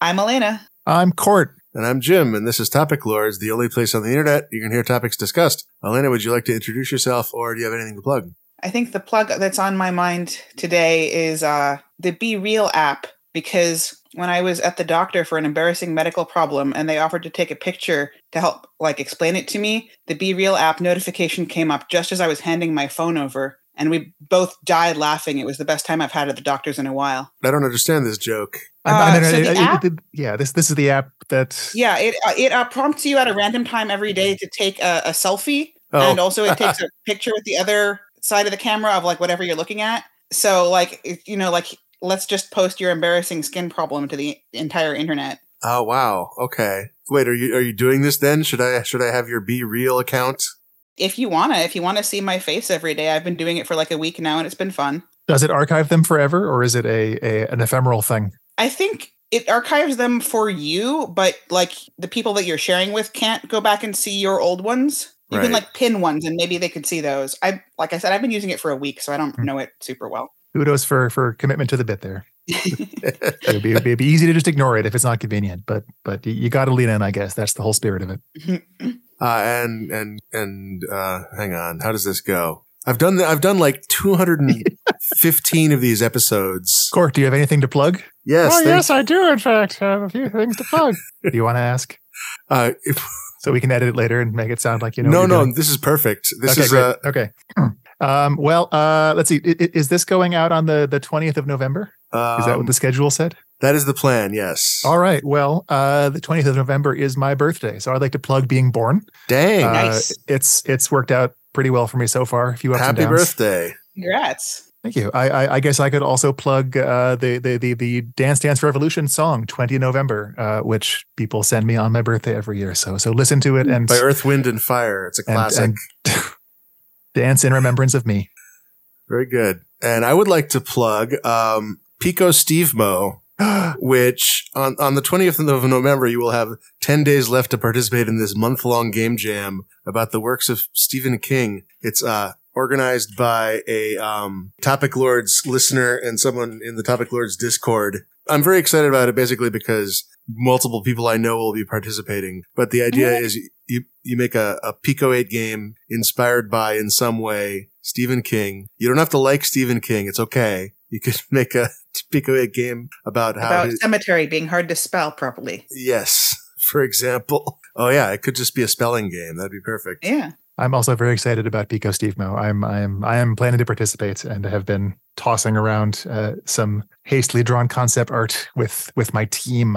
I'm Elena. I'm Cort. And I'm Jim, and this is Topic Lords, the only place on the internet you can hear topics discussed. Elena, would you like to introduce yourself, or do you have anything to plug? I think the plug that's on my mind today is uh, the Be Real app because when I was at the doctor for an embarrassing medical problem and they offered to take a picture to help like explain it to me, the Be Real app notification came up just as I was handing my phone over and we both died laughing. It was the best time I've had at the doctor's in a while. I don't understand this joke. Uh, I- I- so I- the I- app- it- yeah, this this is the app that Yeah, it uh, it uh, prompts you at a random time every day to take a, a selfie, Oh. and also it takes a picture with the other side of the camera of like whatever you're looking at. So like it- you know like let's just post your embarrassing skin problem to the entire internet. Oh wow. Okay. Wait, are you are you doing this then? Should I should I have your Be Real account? If you wanna, if you wanna see my face every day, I've been doing it for like a week now, and it's been fun. does it archive them forever, or is it a, a an ephemeral thing? I think it archives them for you, but like the people that you're sharing with can't go back and see your old ones. You can like pin ones, and maybe they could see those. I like I said, I've been using it for a week, so I don't Hmm. know it super well. Kudos for for commitment to the bit there. It'd be, it'd be easy to just ignore it if it's not convenient, but but you, you got to lean in. I guess that's the whole spirit of it. Uh, and and and uh, hang on, how does this go? I've done the, I've done like 215 of these episodes. Cort, do you have anything to plug? Yes, oh yes, I do. In fact, I have a few things to plug. do you want to ask Uh, if, so we can edit it later and make it sound like you know? no, what you're no, doing? this is perfect. This okay, is great. uh, okay. Um, well, uh, let's see. I- i- Is this going out on the the twentieth of November? Is that um, what the schedule said? that is the plan. Yes. All right. Well, uh, the 20th of November is my birthday, so I'd like to plug being born. Dang! Uh, Nice. It's it's worked out pretty well for me so far. A few ups Happy and downs. birthday! Congrats. Thank you. I, I I guess I could also plug uh, the, the the the Dance Dance Revolution song, 20 November, uh, which people send me on my birthday every year. So so listen to it and By Earth, Wind, and Fire. It's a and- classic. and dance in remembrance of me. Very good. And I would like to plug um, PiCoSteveMo, which on, on the 20th of November, you will have 10 days left to participate in this month long game jam about the works of Stephen King. It's uh, organized by a um, Topic Lords listener and someone in the Topic Lords Discord. I'm very excited about it basically because multiple people I know will be participating. But the idea is you, you make a, a Pico 8 game inspired by in some way Stephen King. You don't have to like Stephen King. It's okay. You could make a Pico 8 game about how About his- cemetery being hard to spell properly. yes, for example. Oh yeah, it could just be a spelling game. That'd be perfect. Yeah. I'm also very excited about PiCoSteveMo. I'm I'm I am planning to participate and have been tossing around uh, some hastily drawn concept art with with my team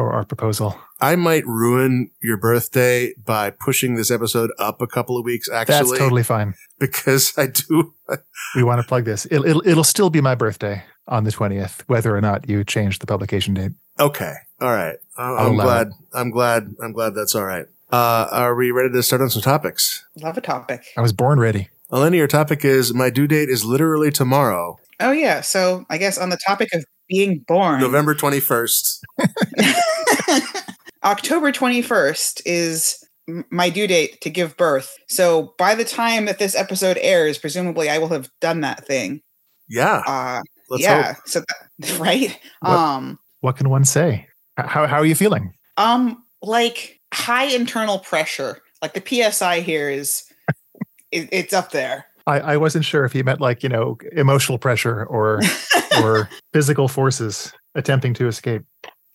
for our proposal. I might ruin your birthday by pushing this episode up a couple of weeks actually That's totally fine. because I do We want to plug this. It'll, it'll it'll still be my birthday on the 20th, whether or not you change the publication date. Okay. All right. I- I'll I'm allow glad. I'm glad. I'm glad that's all right. Uh, are we ready to start on some topics? Love a topic. I was born ready. Elena, your topic is my due date is literally tomorrow, Oh yeah. So I guess on the topic of being born. November 21st. October 21st is my due date to give birth. So by the time that this episode airs, presumably I will have done that thing. Yeah. Uh Let's yeah. hope. So that, right? What- Um What can one say? How how are you feeling? um like high internal pressure. Like the PSI here is it, it's up there. I, I wasn't sure if he meant like you know emotional pressure or or physical forces attempting to escape.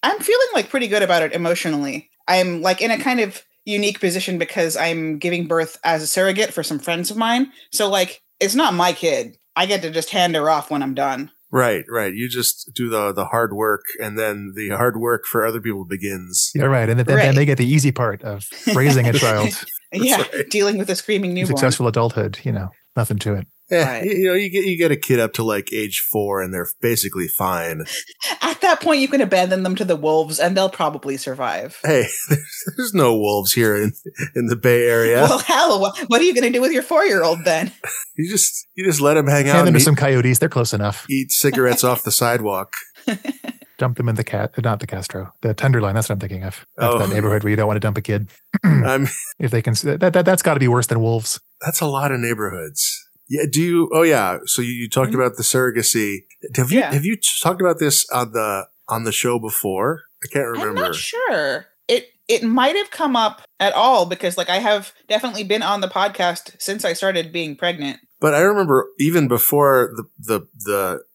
I'm feeling like pretty good about it emotionally. I'm like in a kind of unique position because I'm giving birth as a surrogate for some friends of mine. So like it's not my kid. I get to just hand her off when I'm done. Right. Right. You just do the the hard work, and then the hard work for other people begins. Yeah, right. And then, then they get the easy part of raising a child, yeah, right. dealing with a screaming newborn. successful adulthood. You know, nothing to it. Yeah, Right. you, you know, you get you get a kid up to like age four, and they're basically fine. At that point, you can abandon them to the wolves, and they'll probably survive. Hey, there's, there's no wolves here in in the Bay Area. Well, hell, what, what are you going to do with your four-year-old then? you just you just let him hang out Hand them to some coyotes. They're close enough. eat cigarettes off the sidewalk. Dump them in the cat, not the Castro, the Tenderloin. That's what I'm thinking of. That's Oh. that neighborhood where you don't want to dump a kid. I'm If they can, that, that that's got to be worse than wolves. that's a lot of neighborhoods. Yeah. Do you? Oh yeah. So you, you talked Mhm. about the surrogacy. Have you Yeah. have you talked about this on the on the show before? I can't remember. I'm not sure. It it might have come up at all because like I have definitely been on the podcast since I started being pregnant. But I remember even before the the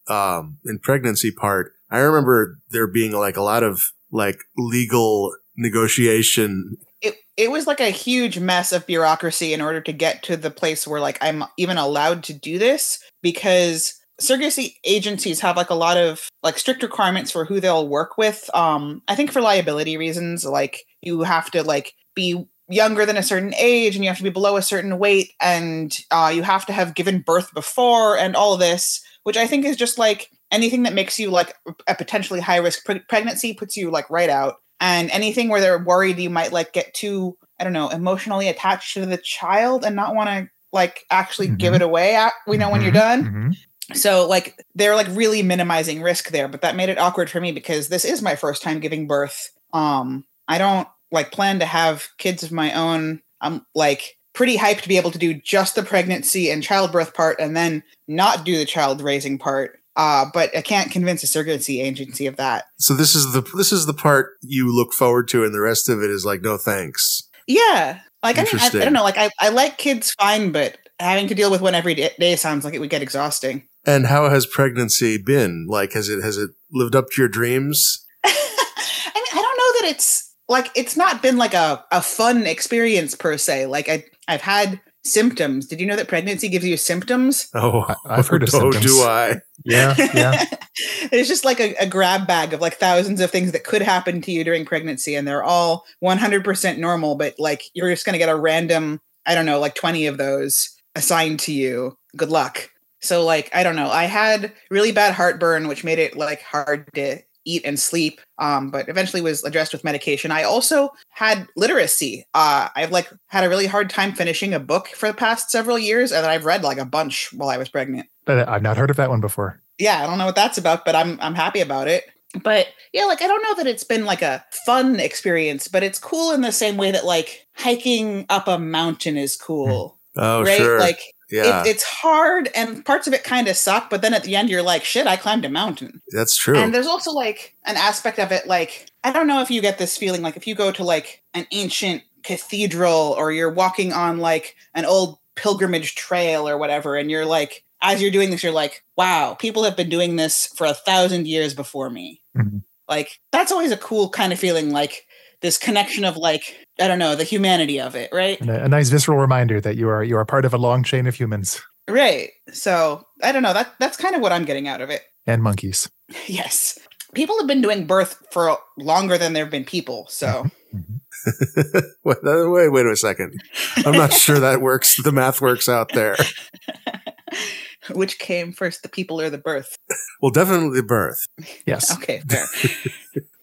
the um in pregnancy part, I remember there being like a lot of like legal negotiation. It it was like a huge mess of bureaucracy in order to get to the place where like I'm even allowed to do this because surrogacy agencies have like a lot of like strict requirements for who they'll work with. Um, I think for liability reasons, like you have to like be younger than a certain age and you have to be below a certain weight and uh, you have to have given birth before and all this, which I think is just like anything that makes you like a potentially high risk pre- pregnancy puts you like right out. And anything where they're worried you might like get too, I don't know, emotionally attached to the child and not want to like actually mm-hmm. give it away at, we know mm-hmm. when you're done. Mm-hmm so like they're like really minimizing risk there but that made it awkward for me because this is my first time giving birth um i don't like plan to have kids of my own i'm like pretty hyped to be able to do just the pregnancy and childbirth part and then not do the child raising part uh, but I can't convince a surrogacy agency of that. So this is the this is the part you look forward to, and the rest of it is like no thanks. Yeah, like I, mean, I, I don't know, like I, I like kids fine, but having to deal with one every day sounds like it would get exhausting. And how has pregnancy been? Like, has it has it lived up to your dreams? I mean, I don't know that it's like it's not been like a, a fun experience per se. Like I I've had symptoms. Did you know that pregnancy gives you symptoms? Oh, I, have heard of oh, symptoms. do I? Yeah, yeah. it's just like a, a, grab bag of like thousands of things that could happen to you during pregnancy, and they're all 100% normal. But like you're just going to get a random, I don't know, like 20 of those assigned to you. Good luck. So like I don't know, I had really bad heartburn, which made it like hard to eat and sleep. Um, but eventually was addressed with medication. I also had literacy. Uh, I've like had a really hard time finishing a book for the past several years, and I've read like a bunch while I was pregnant. But I've not heard of that one before. Yeah, I don't know what that's about, but I'm I'm happy about it. But yeah, like I don't know that it's been like a fun experience, but it's cool in the same way that like hiking up a mountain is cool. Oh, right? Sure. Like yeah. It, it's hard and parts of it kind of suck, but then at the end you're like, shit, I climbed a mountain. That's true. And there's also like an aspect of it, like, I don't know if you get this feeling, like if you go to like an ancient cathedral or you're walking on like an old pilgrimage trail or whatever, and you're like, as you're doing this, you're like, wow, people have been doing this for a thousand years before me. Mm-hmm. Like, that's always a cool kind of feeling, like this connection of like I don't know the humanity of it, right? A, a, nice visceral reminder that you are you are part of a long chain of humans. Right. So I don't know that that's kind of what I'm getting out of it. And monkeys. Yes. People have been doing birth for longer than there have been people. So. Mm-hmm. wait, wait, wait a second. I'm not sure that works. The math works out there. Which came first, the people or the birth? Well, definitely the birth. Yes. okay, fair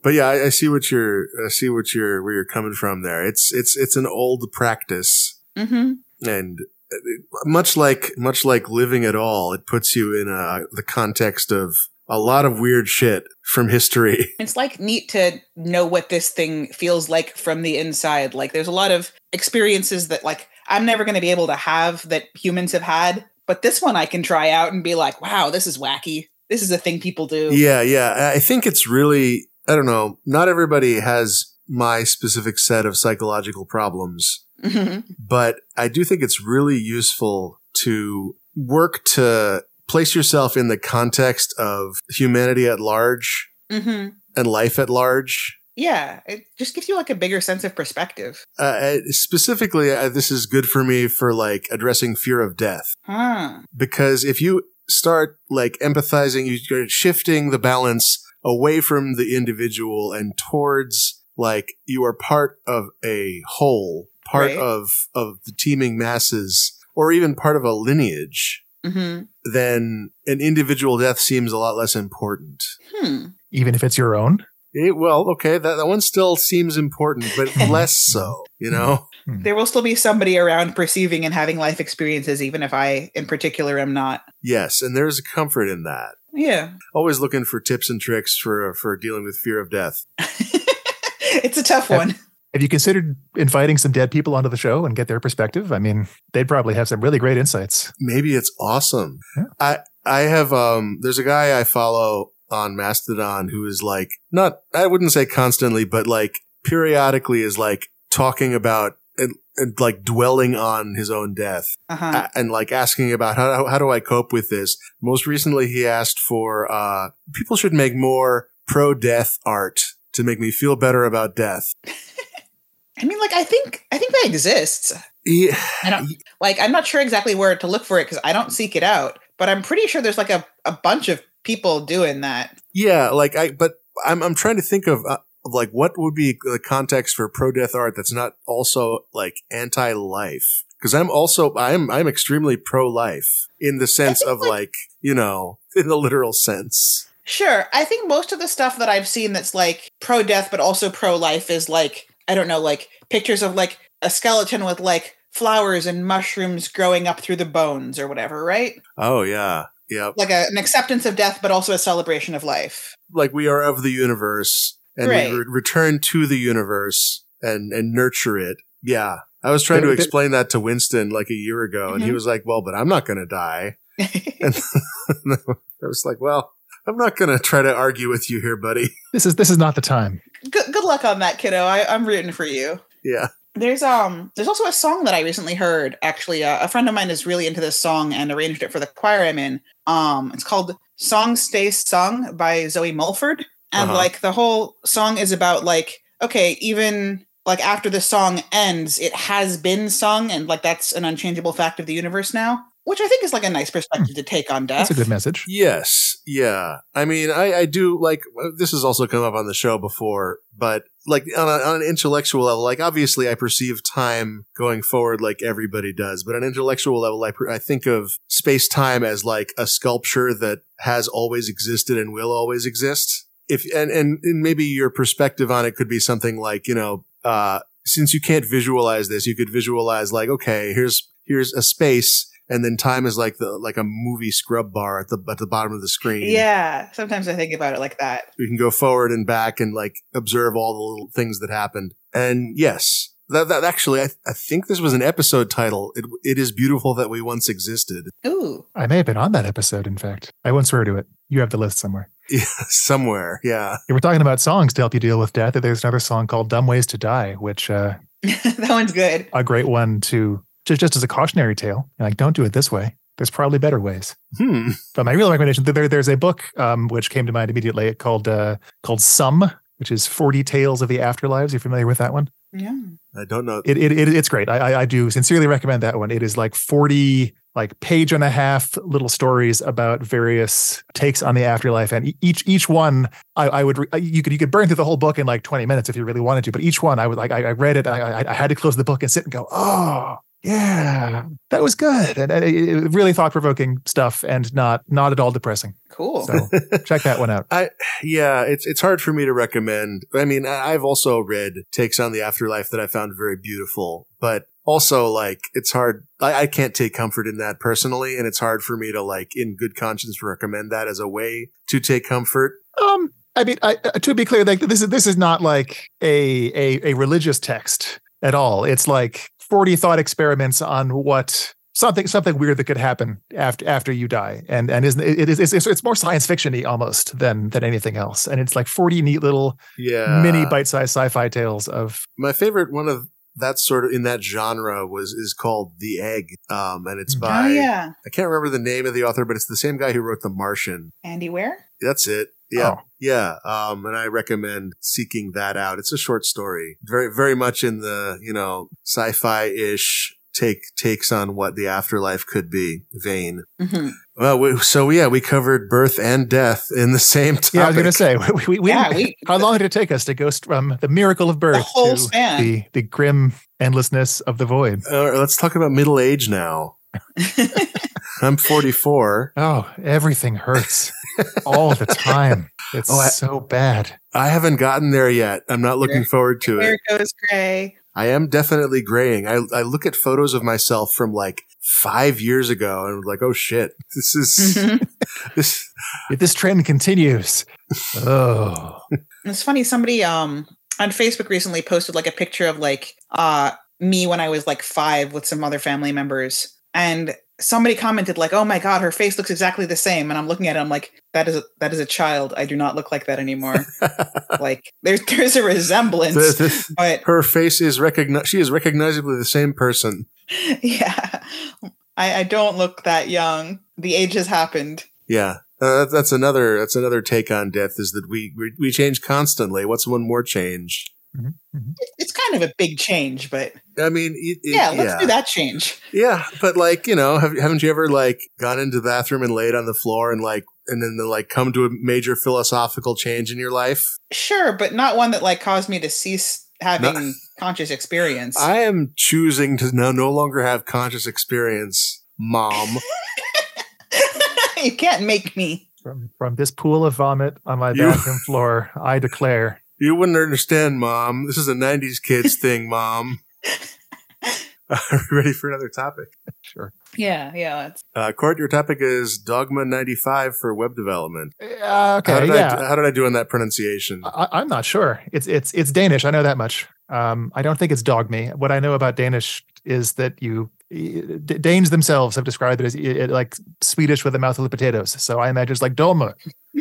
but yeah, I, I, see what you're, I see what you're, where you're coming from there. It's, it's, it's an old practice. Mm-hmm. And uh, much like, much like living at all, it puts you in a, the context of a lot of weird shit from history. It's like neat to know what this thing feels like from the inside. Like there's a lot of experiences that like I'm never going to be able to have that humans have had, but this one I can try out and be like, wow, this is wacky. This is a thing people do. Yeah, yeah. I think it's really I don't know, not everybody has my specific set of psychological problems, mm-hmm. but I do think it's really useful to work to place yourself in the context of humanity at large mm-hmm. and life at large. Yeah, it just gives you like a bigger sense of perspective. Uh, specifically, uh, this is good for me for like addressing fear of death. Huh. Because if you start like empathizing, you're shifting the balance away from the individual and towards like you are part of a whole, part right. of of the teeming masses, or even part of a lineage. Mm-hmm. Then an individual death seems a lot less important. Hmm. Even if it's your own. It, well, okay, that, that one still seems important, but less so, you know? Hmm. There will still be somebody around perceiving and having life experiences, even if I, in particular, am not. Yes, and there's a comfort in that. Yeah. Always looking for tips and tricks for for dealing with fear of death. it's a tough one. Have you considered inviting some dead people onto the show and get their perspective? I mean, they'd probably have some really great insights. Maybe it's awesome. Yeah. I I have um there's a guy I follow on Mastodon who is like not I wouldn't say constantly, but like periodically is like talking about and, and like dwelling on his own death Uh-huh. and like asking about how how do I cope with this. Most recently, he asked for uh people should make more pro death art to make me feel better about death. I mean, like, I think I think that exists. Yeah, I don't like. I'm not sure exactly where to look for it because I don't seek it out. But I'm pretty sure there's like a, a bunch of people doing that. yeah, like I but I'm I'm trying to think of. Uh, of like what would be the context for pro death art that's not also like anti life because I'm also I'm I'm extremely pro life in the sense of like- like you know in the literal sense. Sure, I think most of the stuff that I've seen that's like pro death but also pro life is like I don't know, like pictures of like a skeleton with like flowers and mushrooms growing up through the bones or whatever, right? Oh yeah, yeah. Like a, an acceptance of death but also a celebration of life. like we are of the universe and Right. re- return to the universe and and nurture it. Yeah. I was trying to explain that to Winston like a year ago and he Mhm. was like, "Well, but I'm not going to die." And I was like, "Well, I'm not going to try to argue with you here, buddy." This is this is not the time. good, good luck on that, kiddo. I, I'm rooting for you. Yeah. There's um there's also a song that I recently heard. Actually, uh, a friend of mine is really into this song and arranged it for the choir I'm in. Um, it's called "Song Stay Sung" by Zoe Mulford, and Uh-huh. like the whole song is about like okay, even like after the song ends, it has been sung, and like that's an unchangeable fact of the universe now, which I think is like a nice perspective to take on death. That's a good message. Yes. Yeah. I mean, I, I do like this has also come up on the show before, but like on, a, on an intellectual level, like obviously I perceive time going forward like everybody does, but on an intellectual level, I, per- I think of space time as like a sculpture that has always existed and will always exist. If, and, and, and maybe your perspective on it could be something like, you know, uh, since you can't visualize this, you could visualize like, okay, here's, here's a space and then time is like the like a movie scrub bar at the at the bottom of the screen. Yeah, sometimes I think about it like that. we can go forward and back and like observe all the little things that happened. And yes, that, that actually, I, I think this was an episode title. It it is beautiful that we once existed. Ooh, I may have been on that episode. In fact, I won't swear to it. You have the list somewhere. Yeah, somewhere. Yeah. Yeah, we're talking about songs to help you deal with death. There's another song called "Dumb Ways to Die," which uh, that one's good. a great one to just just as a cautionary tale. Like, don't do it this way. There's probably better ways. Hmm. But my real recommendation there, there's a book um, which came to mind immediately called uh, called Sum, which is Forty Tales of the Afterlives. You're familiar with that one? Yeah. I don't know. It, it, it it's great. I, I I do sincerely recommend that one. It is like forty like page and a half little stories about various takes on the afterlife, and each each one I, I would re- you could you could burn through the whole book in like twenty minutes if you really wanted to. But each one I would like I, I read it. I, I I had to close the book and sit and go, oh yeah, that was good, and, and it, it really thought provoking stuff, and not not at all depressing. Cool. So check that one out. yeah, it's it's hard for me to recommend. I mean, I've also read takes on the afterlife that I found very beautiful, but also like it's hard. I, I can't take comfort in that personally, and it's hard for me to like, in good conscience, recommend that as a way to take comfort. Um, I mean, I, uh, to be clear, like this is this is not like a, a a religious text at all. It's like forty thought experiments on what something something weird that could happen after after you die, and and isn't it is it's, it's more science fictiony almost than than anything else, and it's like forty neat little Yeah, mini bite sized sci fi tales of My favorite one of that sort of in that genre was is called The Egg, um, and it's Mhm. by oh yeah. I can't remember the name of the author, but it's the same guy who wrote The Martian. Andy Weir? That's it. Yeah. Oh. Yeah. Um, and I recommend seeking that out. It's a short story. Very, very much in the, you know, sci-fi-ish take, takes on what the afterlife could be vein. hmm Well, we, so yeah, we covered birth and death in the same topic. yeah. I was going to say we, we, we Yeah, we how long did it take us to go from the miracle of birth whole to span. the the grim endlessness of the void? Uh, let's talk about middle age now. I'm 44. Oh, everything hurts all the time. It's Oh, I- so bad. I haven't gotten there yet. I'm not looking forward to it. Hair goes gray. I am definitely graying. I, I look at photos of myself from like five years ago and I'm like, oh shit, this is Mhm. this. If this trend continues, oh, It's funny. Somebody um on Facebook recently posted like a picture of like uh me when I was like five with some other family members, and somebody commented like, "Oh my god, her face looks exactly the same," and I'm looking at it, I'm like, "That is a, that is a child. I do not look like that anymore." like there's there's a resemblance, The- the- but her face is recogni- She is recognizably the same person. yeah, I, I don't look that young. The age has happened. Yeah. Uh, that's another. That's another take on death. Is that we we, we change constantly. What's one more change? Mm-hmm, mm-hmm. It- It's kind of a big change, but I mean, it, it- yeah, let's do that change. Yeah, but like you know, have, haven't you ever like gone into the bathroom and laid on the floor and like and then like come to a major philosophical change in your life? Sure, but not one that like caused me to cease having No. conscious experience. I am choosing to no no longer have conscious experience, mom. you can't make me. From from this pool of vomit on my You- bathroom floor, I declare. You wouldn't understand, mom. This is a '90s kids thing, mom. Are we ready for another topic? Sure. Yeah, yeah. Uh, Cort, your topic is Dogma 95 for web development. Uh, how, okay. did Yeah. I, how did I do in that pronunciation? I, I'm not sure. It's it's it's Danish. I know that much. Um, I don't think it's dogme. What I know about Danish is that you D- Danes themselves have described it as i- i- like Swedish with a mouthful of potatoes. So I imagine it's like dolma.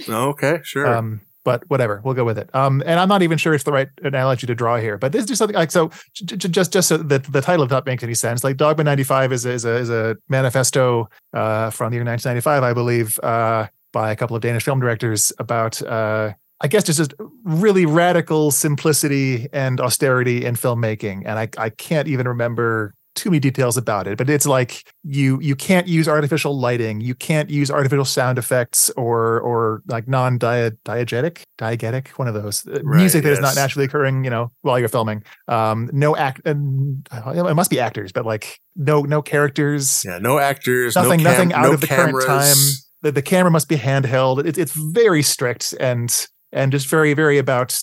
okay, sure. Um, but whatever, we'll go with it. Um, and I'm not even sure it's the right analogy to draw here. But this is just something like so. j- j- Just just so that the title of that makes any sense. Like Dogma 95 is a, is a is a manifesto uh, from the year 1995, I believe, uh, by a couple of Danish film directors about. Uh, I guess just, just really radical simplicity and austerity in filmmaking, and I I can't even remember too many details about it, but it's like you you can't use artificial lighting, you can't use artificial sound effects or or like non diegetic diegetic one of those uh, Right, music that is not naturally occurring, you know, while you're filming. Um, no act, and it must be actors, but like no no characters, yeah, no actors, nothing no cam- nothing out no of the cameras. current time. The, the camera must be handheld. It, it's very strict and and just very very about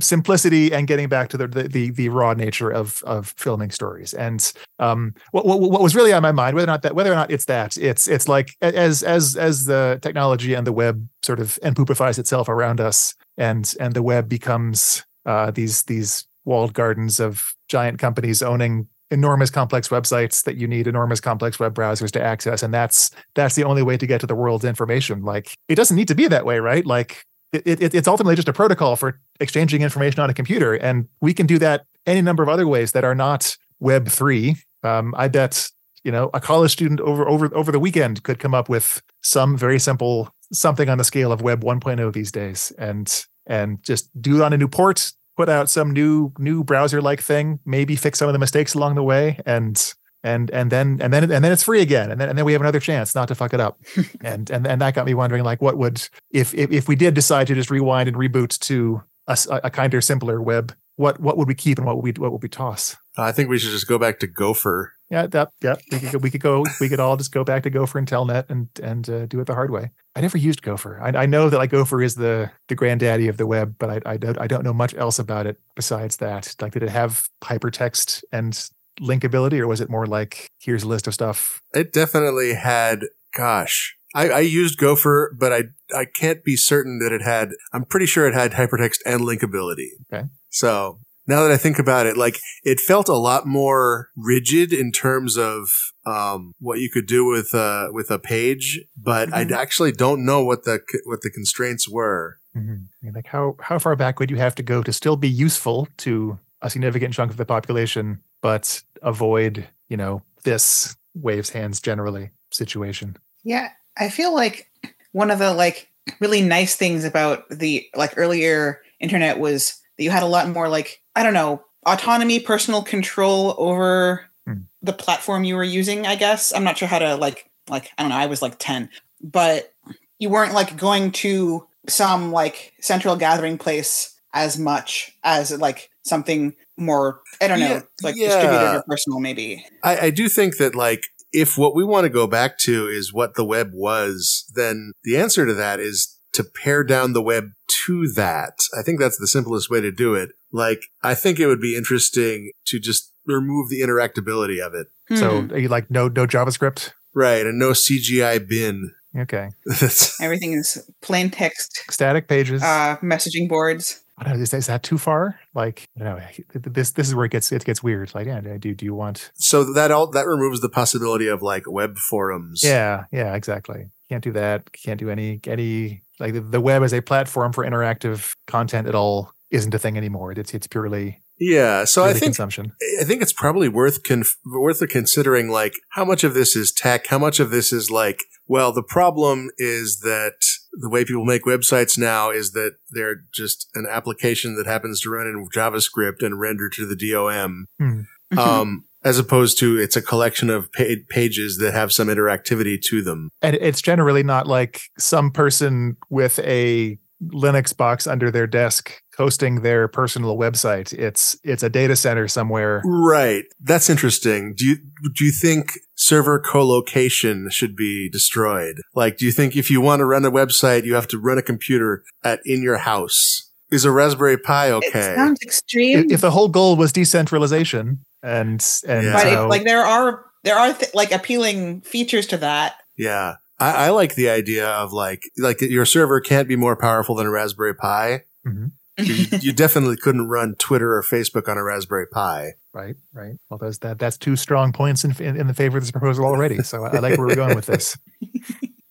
simplicity and getting back to the the the, raw nature of of filming stories. And um, what, what what was really on my mind, whether or not that whether or not it's that, it's it's like as as as the technology and the web sort of enpoopifies itself around us, and and the web becomes uh, these these walled gardens of giant companies owning enormous complex websites that you need enormous complex web browsers to access. And that's that's the only way to get to the world's information. Like it doesn't need to be that way right? Like it, it, it's ultimately just a protocol for exchanging information on a computer and we can do that any number of other ways that are not web 3 um, i bet you know a college student over over over the weekend could come up with some very simple something on the scale of web 1.0 these days and and just do it on a new port put out some new new browser like thing maybe fix some of the mistakes along the way and and and then and then and then it's free again and then and then we have another chance not to fuck it up and and and that got me wondering like what would if if, if we did decide to just rewind and reboot to a kinder simpler web what what would we keep and what would we what would we toss I think we should just go back to Gopher. yeah, that, yeah. We could go, we could go we could all just go back to Gopher and Telnet and and uh, do it the hard way. I never used Gopher. I, I know that like Gopher is the the granddaddy of the web, but I I don't I don't know much else about it besides that. Like, did it have hypertext and linkability, or was it more like here's a list of stuff? It definitely had. Gosh, I, I used Gopher, but I I can't be certain that it had. I'm pretty sure it had hypertext and linkability. Okay. So now that I think about it, like it felt a lot more rigid in terms of um, what you could do with uh, with a page, but I Mhm. actually don't know what the what the constraints were. Mhm. I mean, like how how far back would you have to go to still be useful to a significant chunk of the population, but avoid you know this waves hands generally situation? Yeah, I feel like one of the like really nice things about the like earlier internet was that you had a lot more like I don't know autonomy, personal control over Hmm. the platform you were using. I guess I'm not sure how to like like I don't know. I was like ten, but you weren't like going to some like central gathering place as much as like something more I don't know Yeah, like yeah. distributed or personal maybe. I, I do think that like if what we want to go back to is what the web was, then the answer to that is to pare down the web to that. I think that's the simplest way to do it. Like, I think it would be interesting to just remove the interactability of it. So Hmm. are you like no no JavaScript? Right. And no CGI bin. Okay. Everything is plain text Static pages. uh, messaging boards. I don't know, is, is that too far? Like, I don't know, this this is where it gets it gets weird. Like, yeah, do do you want? So that all that removes the possibility of like web forums. Yeah, yeah, exactly. Can't do that. Can't do any any like the, the web as a platform for interactive content at all isn't a thing anymore. It's it's purely yeah. So I think consumption. I think it's probably worth conf- worth considering like how much of this is tech, how much of this is like well, the problem is that the way people make websites now is that they're just an application that happens to run in JavaScript and render to the DOM. Hmm. Um, as opposed to it's a collection of pa- pages that have some interactivity to them. And it's generally not like some person with a Linux box under their desk hosting their personal website. It's it's a data center somewhere. Right. That's interesting. Do you do you think server co-location should be destroyed? Like do you think if you want to run a website you have to run a computer at in your house? Is a Raspberry Pi okay? It sounds extreme. If the whole goal was decentralization and and Yeah. but so- if, like there are there are th- like appealing features to that. Yeah. I, I like the idea of like like your server can't be more powerful than a Raspberry Pi. Mhm. You, you definitely couldn't run Twitter or Facebook on a Raspberry Pi. right, right. Well, those that that's two strong points in in, in the favor of this proposal already. So I, I like where we're going with this.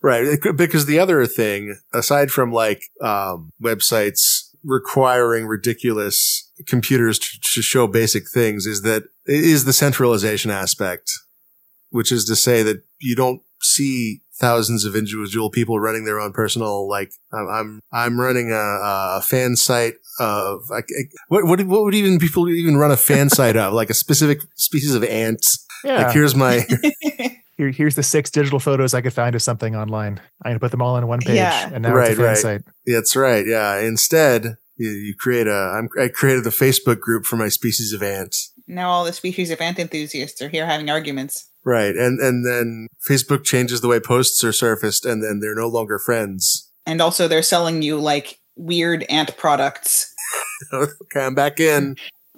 Right. Could- Because the other thing, aside from like um, websites requiring ridiculous computers to, to show basic things, is that is the centralization aspect, which is to say that you don't see thousands of individual people running their own personal like I'm I'm, I'm running a, a fan site of like eh, what what what would even people even run a fan site of like a specific species of ants Yeah. like here's my Here, here's the six digital photos I could find of something online. I'm gonna put them all on one page, Yeah. and now Right, it's a fan right. site. That's right. Yeah. Instead, you, you create a. I'm, I created the Facebook group for my species of ants. now all the species of ant enthusiasts are here having arguments. Right, and and then Facebook changes the way posts are surfaced, and then they're no longer friends. And also they're selling you like weird ant products. okay, I'm back in.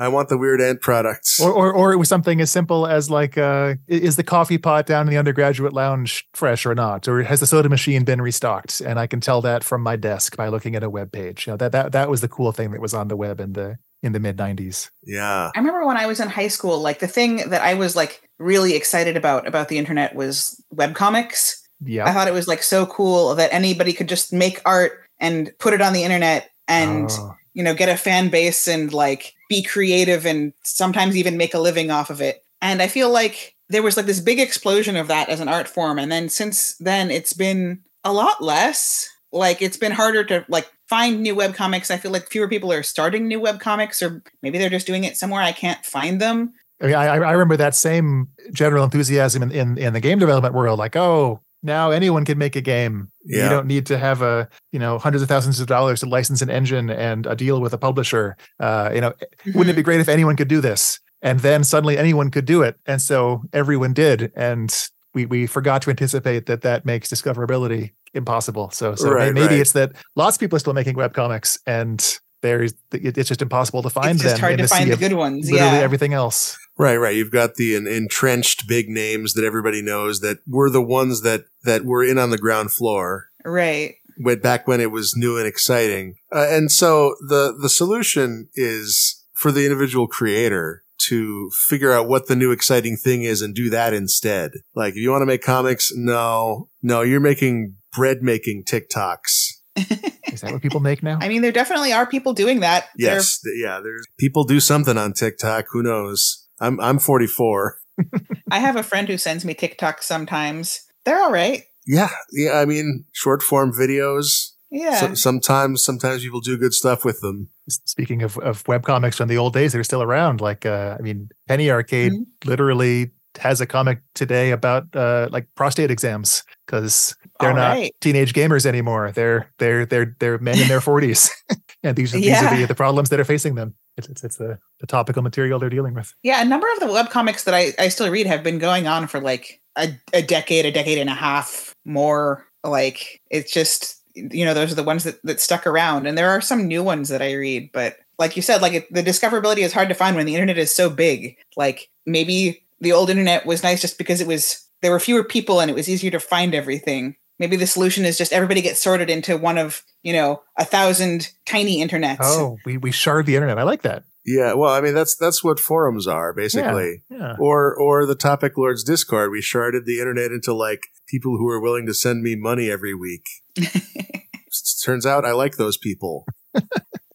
I want the weird ant products. Or, or, or it was something as simple as like, uh, is the coffee pot down in the undergraduate lounge fresh or not? Or has the soda machine been restocked? And I can tell that from my desk by looking at a web page. You know, that, that, that was the cool thing that was on the web in the, in the mid nineties. yeah, I remember when I was in high school, like the thing that I was like really excited about about the internet was webcomics. I Yeah. I thought it was like so cool that anybody could just make art and put it on the internet and Oh, you know get a fan base and like be creative and sometimes even make a living off of it. And I feel like there was like this big explosion of that as an art form and then since then it's been a lot less. Like it's been harder to like find new webcomics. I feel like fewer people are starting new webcomics or maybe they're just doing it somewhere I can't find them. I mean, I, I remember that same general enthusiasm in, in, in the game development world. Like, oh, now anyone can make a game. Yeah. You don't need to have a, you know, hundreds of thousands of dollars to license an engine and a deal with a publisher. Uh, you know, wouldn't it be great if anyone could do this? And then suddenly anyone could do it. And so everyone did. And we, we forgot to anticipate that that makes discoverability impossible. So, so Right, maybe right. it's that lots of people are still making web comics, and there's, it's just impossible to find them. it's just them hard in to the find the good ones. literally Yeah. everything else. right, right. You've got the en- entrenched big names that everybody knows that were the ones that that were in on the ground floor. right. Went back when it was new and exciting, uh, and so the the solution is for the individual creator to figure out what the new exciting thing is and do that instead. Like, if you want to make comics, no, no, you're making bread making TikToks. Is that what people make now? I mean, there definitely are people doing that. There- Yes, th- yeah. There's people do something on TikTok. Who knows? I'm I'm 44. I have a friend who sends me TikToks sometimes. They're all right. Yeah, yeah. I mean, short form videos. Yeah. So, sometimes, sometimes people do good stuff with them. Speaking of, of webcomics from the old days, they're still around. Like, uh, I mean, Penny Arcade Mhm. literally has a comic today about uh, like prostate exams because they're All not right. teenage gamers anymore. They're they're they're they're men in their forties, and these are these are the, the problems that are facing them. It's it's, it's the, the topical material they're dealing with. yeah, a number of the web comics that I, I still read have been going on for like a, a decade, a decade and a half more. Like, it's just, you know, those are the ones that, that stuck around. And there are some new ones that I read. But like you said, like it, the discoverability is hard to find when the internet is so big. Like, maybe the old internet was nice just because it was, there were fewer people and it was easier to find everything. maybe the solution is just everybody gets sorted into one of you know a thousand tiny internets. Oh, we we shard the internet. I like that. Yeah, well, I mean that's that's what forums are basically. Yeah. Or or the Topic Lords Discord. We sharded the internet into like people who are willing to send me money every week. Turns out I like those people.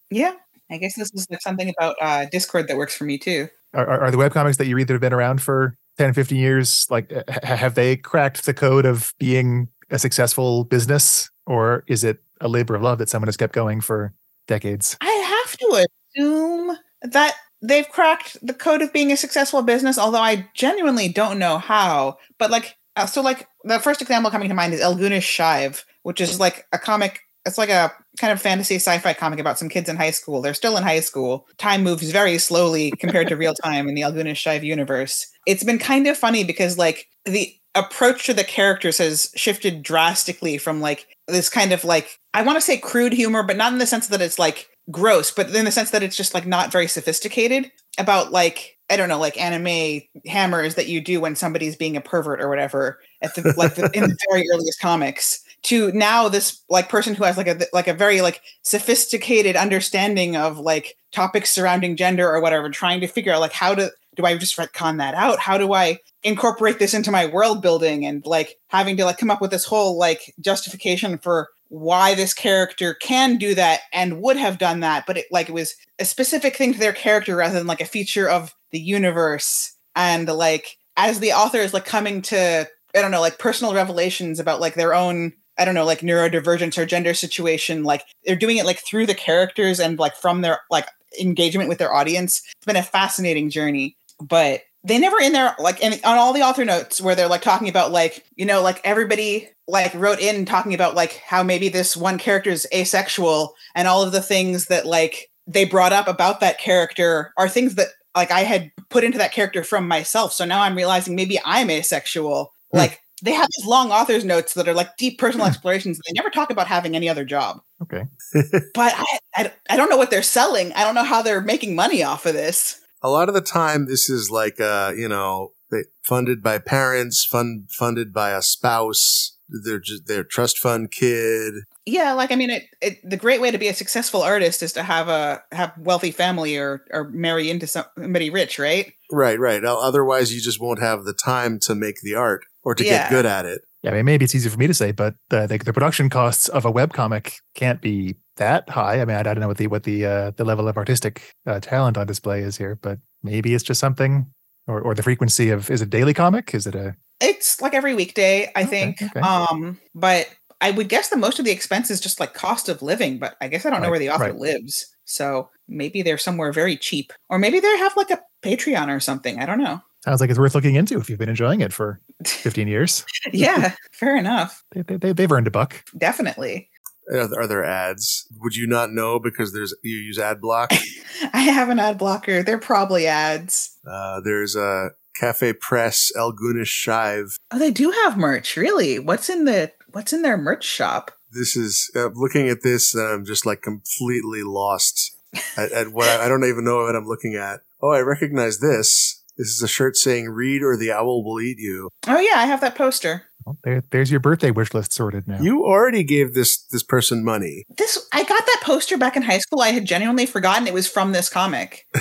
yeah, I guess this is like something about uh, Discord that works for me too. Are, are, the webcomics that you read that have been around for 10, 15 years, like have they cracked the code of being a successful business? Or is it a labor of love that someone has kept going for decades? I have to assume that they've cracked the code of being a successful business, although I genuinely don't know how. But like, uh, so like the first example coming to mind is El Goonish Shive, which is like a comic. It's like a kind of fantasy sci-fi comic about some kids in high school. They're still in high school. Time moves very slowly compared to real time in the El Goonish Shive universe. It's been kind of funny because like the approach to the characters has shifted drastically from like this kind of like I want to say crude humor, but not in the sense that it's like gross, but in the sense that it's just like not very sophisticated about like I don't know, like anime hammers that you do when somebody's being a pervert or whatever at the like the, in the very earliest comics to now this like person who has like a like a very like sophisticated understanding of like topics surrounding gender or whatever trying to figure out like how to do I just retcon that out? How do I incorporate this into my world building and like having to like come up with this whole like justification for why this character can do that and would have done that, but it like it was a specific thing to their character rather than like a feature of the universe. And like as the author is like coming to I don't know, like personal revelations about like their own I don't know, like neurodivergence or gender situation. Like they're doing it like through the characters and like from their like engagement with their audience. It's been a fascinating journey, but they never in there like in, on all the author notes where they're like talking about like you know like everybody like wrote in talking about like how maybe this one character is asexual and all of the things that like they brought up about that character are things that like I had put into that character from myself. So now I'm realizing maybe I'm asexual. Hmm. Like they have these long author's notes that are like deep personal explorations. They never talk about having any other job. Okay. But I, I, I don't know what they're selling. I don't know how they're making money off of this. A lot of the time, this is like, uh, you know, they, funded by parents, fund, funded by a spouse, their, just their trust fund kid. Yeah, like I mean, it, it the great way to be a successful artist is to have a have wealthy family or or marry into somebody rich, right? Right, right. Otherwise, you just won't have the time to make the art or to Yeah. get good at it. Yeah, I mean, maybe it's easy for me to say, but the, the, the production costs of a webcomic can't be that high. I mean, I, I don't know what the what the uh, the level of artistic uh, talent on display is here, but maybe it's just something, or or the frequency of is it daily comic? Is it a It's like every weekday, I Okay, think. okay. Um, but I would guess that most of the expense is just like cost of living. But I guess I don't know where the author right. lives, so maybe they're somewhere very cheap, or maybe they have like a Patreon or something. I don't know. sounds like it's worth looking into if you've been enjoying it for 15 years. yeah, fair enough. They, they, they, they've earned a buck. Definitely. Are there, are there ads? Would you not know because there's you use ad block? I have an ad blocker. They're probably ads. uh, there's a Cafe Press El Goonish Shive. Oh, they do have merch. Really? What's in the What's in their merch shop? This is uh, looking at this, and I'm just like completely lost at, at what I, I don't even know what I'm looking at. Oh, I recognize this. This is a shirt saying "Read or the owl will eat you." Oh yeah, I have that poster. Well, there, there's your birthday wish list sorted now. You already gave this this person money. This I got that poster back in high school. I had genuinely forgotten it was from this comic.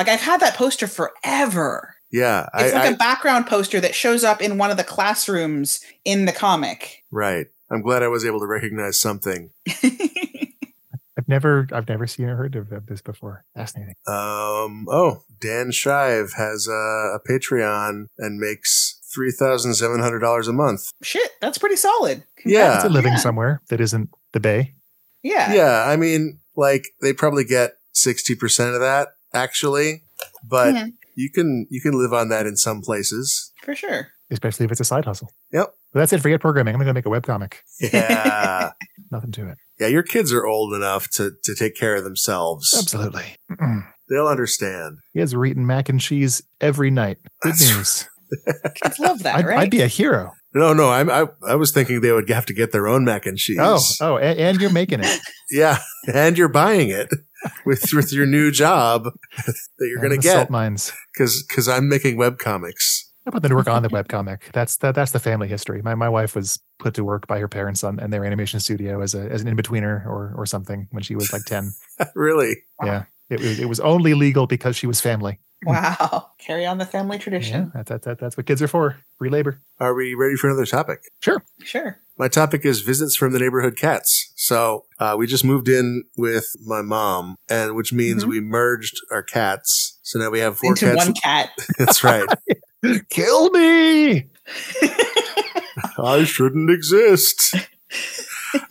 Like I've had that poster forever. Yeah, It's I, like I a background poster that shows up in one of the classrooms in the comic. right. I'm glad I was able to recognize something. I've never I've never seen or heard of, of this before. Fascinating. Um. Oh, Dan Shive has a, a Patreon and makes three thousand seven hundred dollars a month. Shit, that's pretty solid. Yeah. It's a living yeah. somewhere that isn't the Bay. Yeah. Yeah, I mean, like they probably get sixty percent of that actually, but Mhm, you can you can live on that in some places. for sure. especially if it's a side hustle. Yep. But that's it. Forget programming. I'm going to make a webcomic. Yeah, Nothing to it. yeah. Your kids are old enough to to take care of themselves. Absolutely. Mm-mm. They'll understand. You guys are eating mac and cheese every night. Good That's news. Kids love that, I'd, right? I'd be a hero. No, no. I'm, I I was thinking they would have to get their own mac and cheese. Oh, oh, and, and you're making it. yeah, and you're buying it with with your new job that you're And going to get salt mines. because because I'm making web comics. I put them to work on the webcomic. That's that. That's the family history. My my wife was put to work by her parents on in their animation studio as a as an in betweener or or something when she was like ten. really? Yeah, it was it was only legal because she was family. Wow. Carry on the family Yeah, tradition. that, that, that, that's what kids are for. Free labor. Are we ready for another topic? Sure. Sure. My topic is visits from the neighborhood cats. So uh, we just moved in with my mom, and which means Mhm. we merged our cats. So now we have four Into cats. one cat. That's right. Kill me. I shouldn't exist.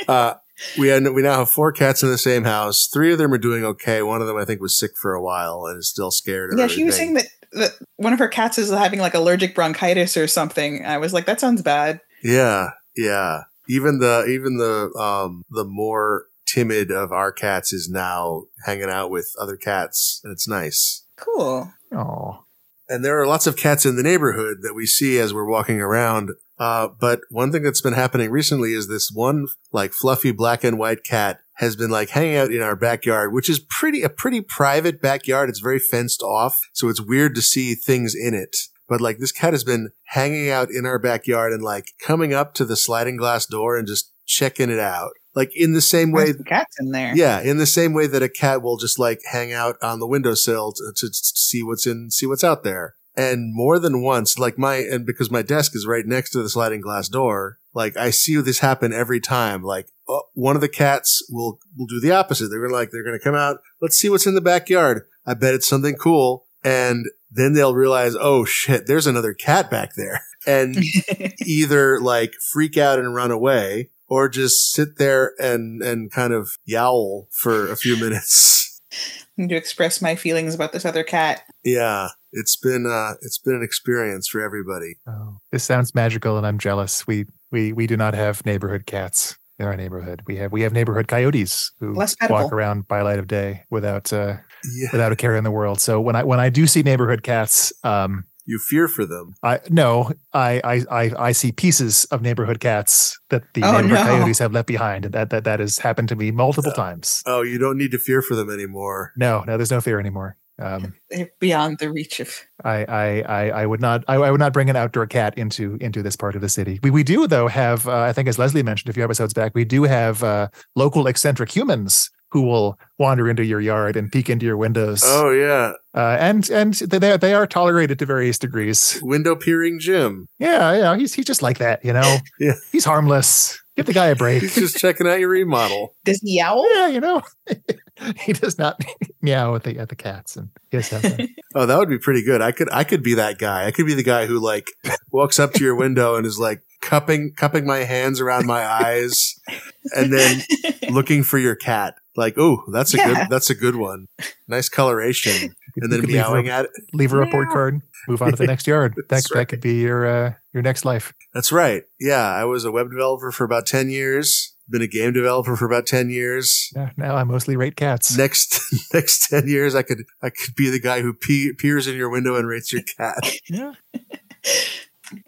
Uh, we had, we now have four cats in the same house. Three of them are doing okay. One of them, I think, was sick for a while and is still scared. of yeah, she was saying that, that one of her cats is having like allergic bronchitis or something. I was like, that sounds bad. Yeah, yeah. Even the even the um the more timid of our cats is now hanging out with other cats, and it's nice. Cool. Oh, And there are lots of cats in the neighborhood that we see as we're walking around. Uh, but one thing that's been happening recently is this one like fluffy black and white cat has been like hanging out in our backyard, which is pretty a pretty private backyard. It's very fenced off, so it's weird to see things in it. But like this cat has been hanging out in our backyard and like coming up to the sliding glass door and just checking it out. Like in the same way some cats in there. yeah, in the same way that a cat will just like hang out on the windowsill to, to see what's in, see what's out there. And more than once, like my, and because my desk is right next to the sliding glass door, like I see this happen every time. Like uh, one of the cats will, will do the opposite. They're gonna like, they're gonna come out. Let's see what's in the backyard. I bet it's something cool. And then they'll realize, oh shit, there's another cat back there. And either like freak out and run away or just sit there and and kind of yowl for a few minutes. to express my feelings about this other cat. Yeah, it's been uh it's been an experience for everybody. oh, this sounds magical, and I'm jealous. We we we do not have neighborhood cats in our neighborhood. We have we have neighborhood coyotes who walk around by light of day without uh, Yeah, without a care in the world. So when I when I do see neighborhood cats, um, you fear for them. I no, I I I, I see pieces of neighborhood cats that the Oh, neighborhood no. coyotes have left behind, and that that that has happened to me multiple times. Oh, you don't need to fear for them anymore. No, no, there's no fear anymore. Um, They're beyond the reach of. I, I, I, I would not, I, I would not bring an outdoor cat into into this part of the city. We, we do though have, uh, I think, as Leslie mentioned a few episodes back, we do have uh, local eccentric humans who will wander into your yard and peek into your windows. Oh yeah, Uh, and and they they are tolerated to various degrees. window peering Jim. Yeah, yeah, he's he's just like that, you know. Yeah. he's harmless. Give the guy a break. He's just checking out your remodel. Does he yowl? yeah, you know, he does not meow at the at the cats and hiss at them. Oh, that would be pretty good. I could I could be that guy. I could be the guy who like walks up to your window and is like cupping cupping my hands around my eyes and then looking for your cat. Like, oh, that's a Yeah. good that's a good one. Nice coloration. And then You leave meowing a- at it. leave a report card, move on to the next yard. That That's that could be your uh, your next life. That's right. Yeah, I was a web developer for about 10 years. Been a game developer for about 10 years. Yeah, now I mostly rate cats. Next next 10 years I could I could be the guy who pe- peers in your window and rates your cat. Yeah.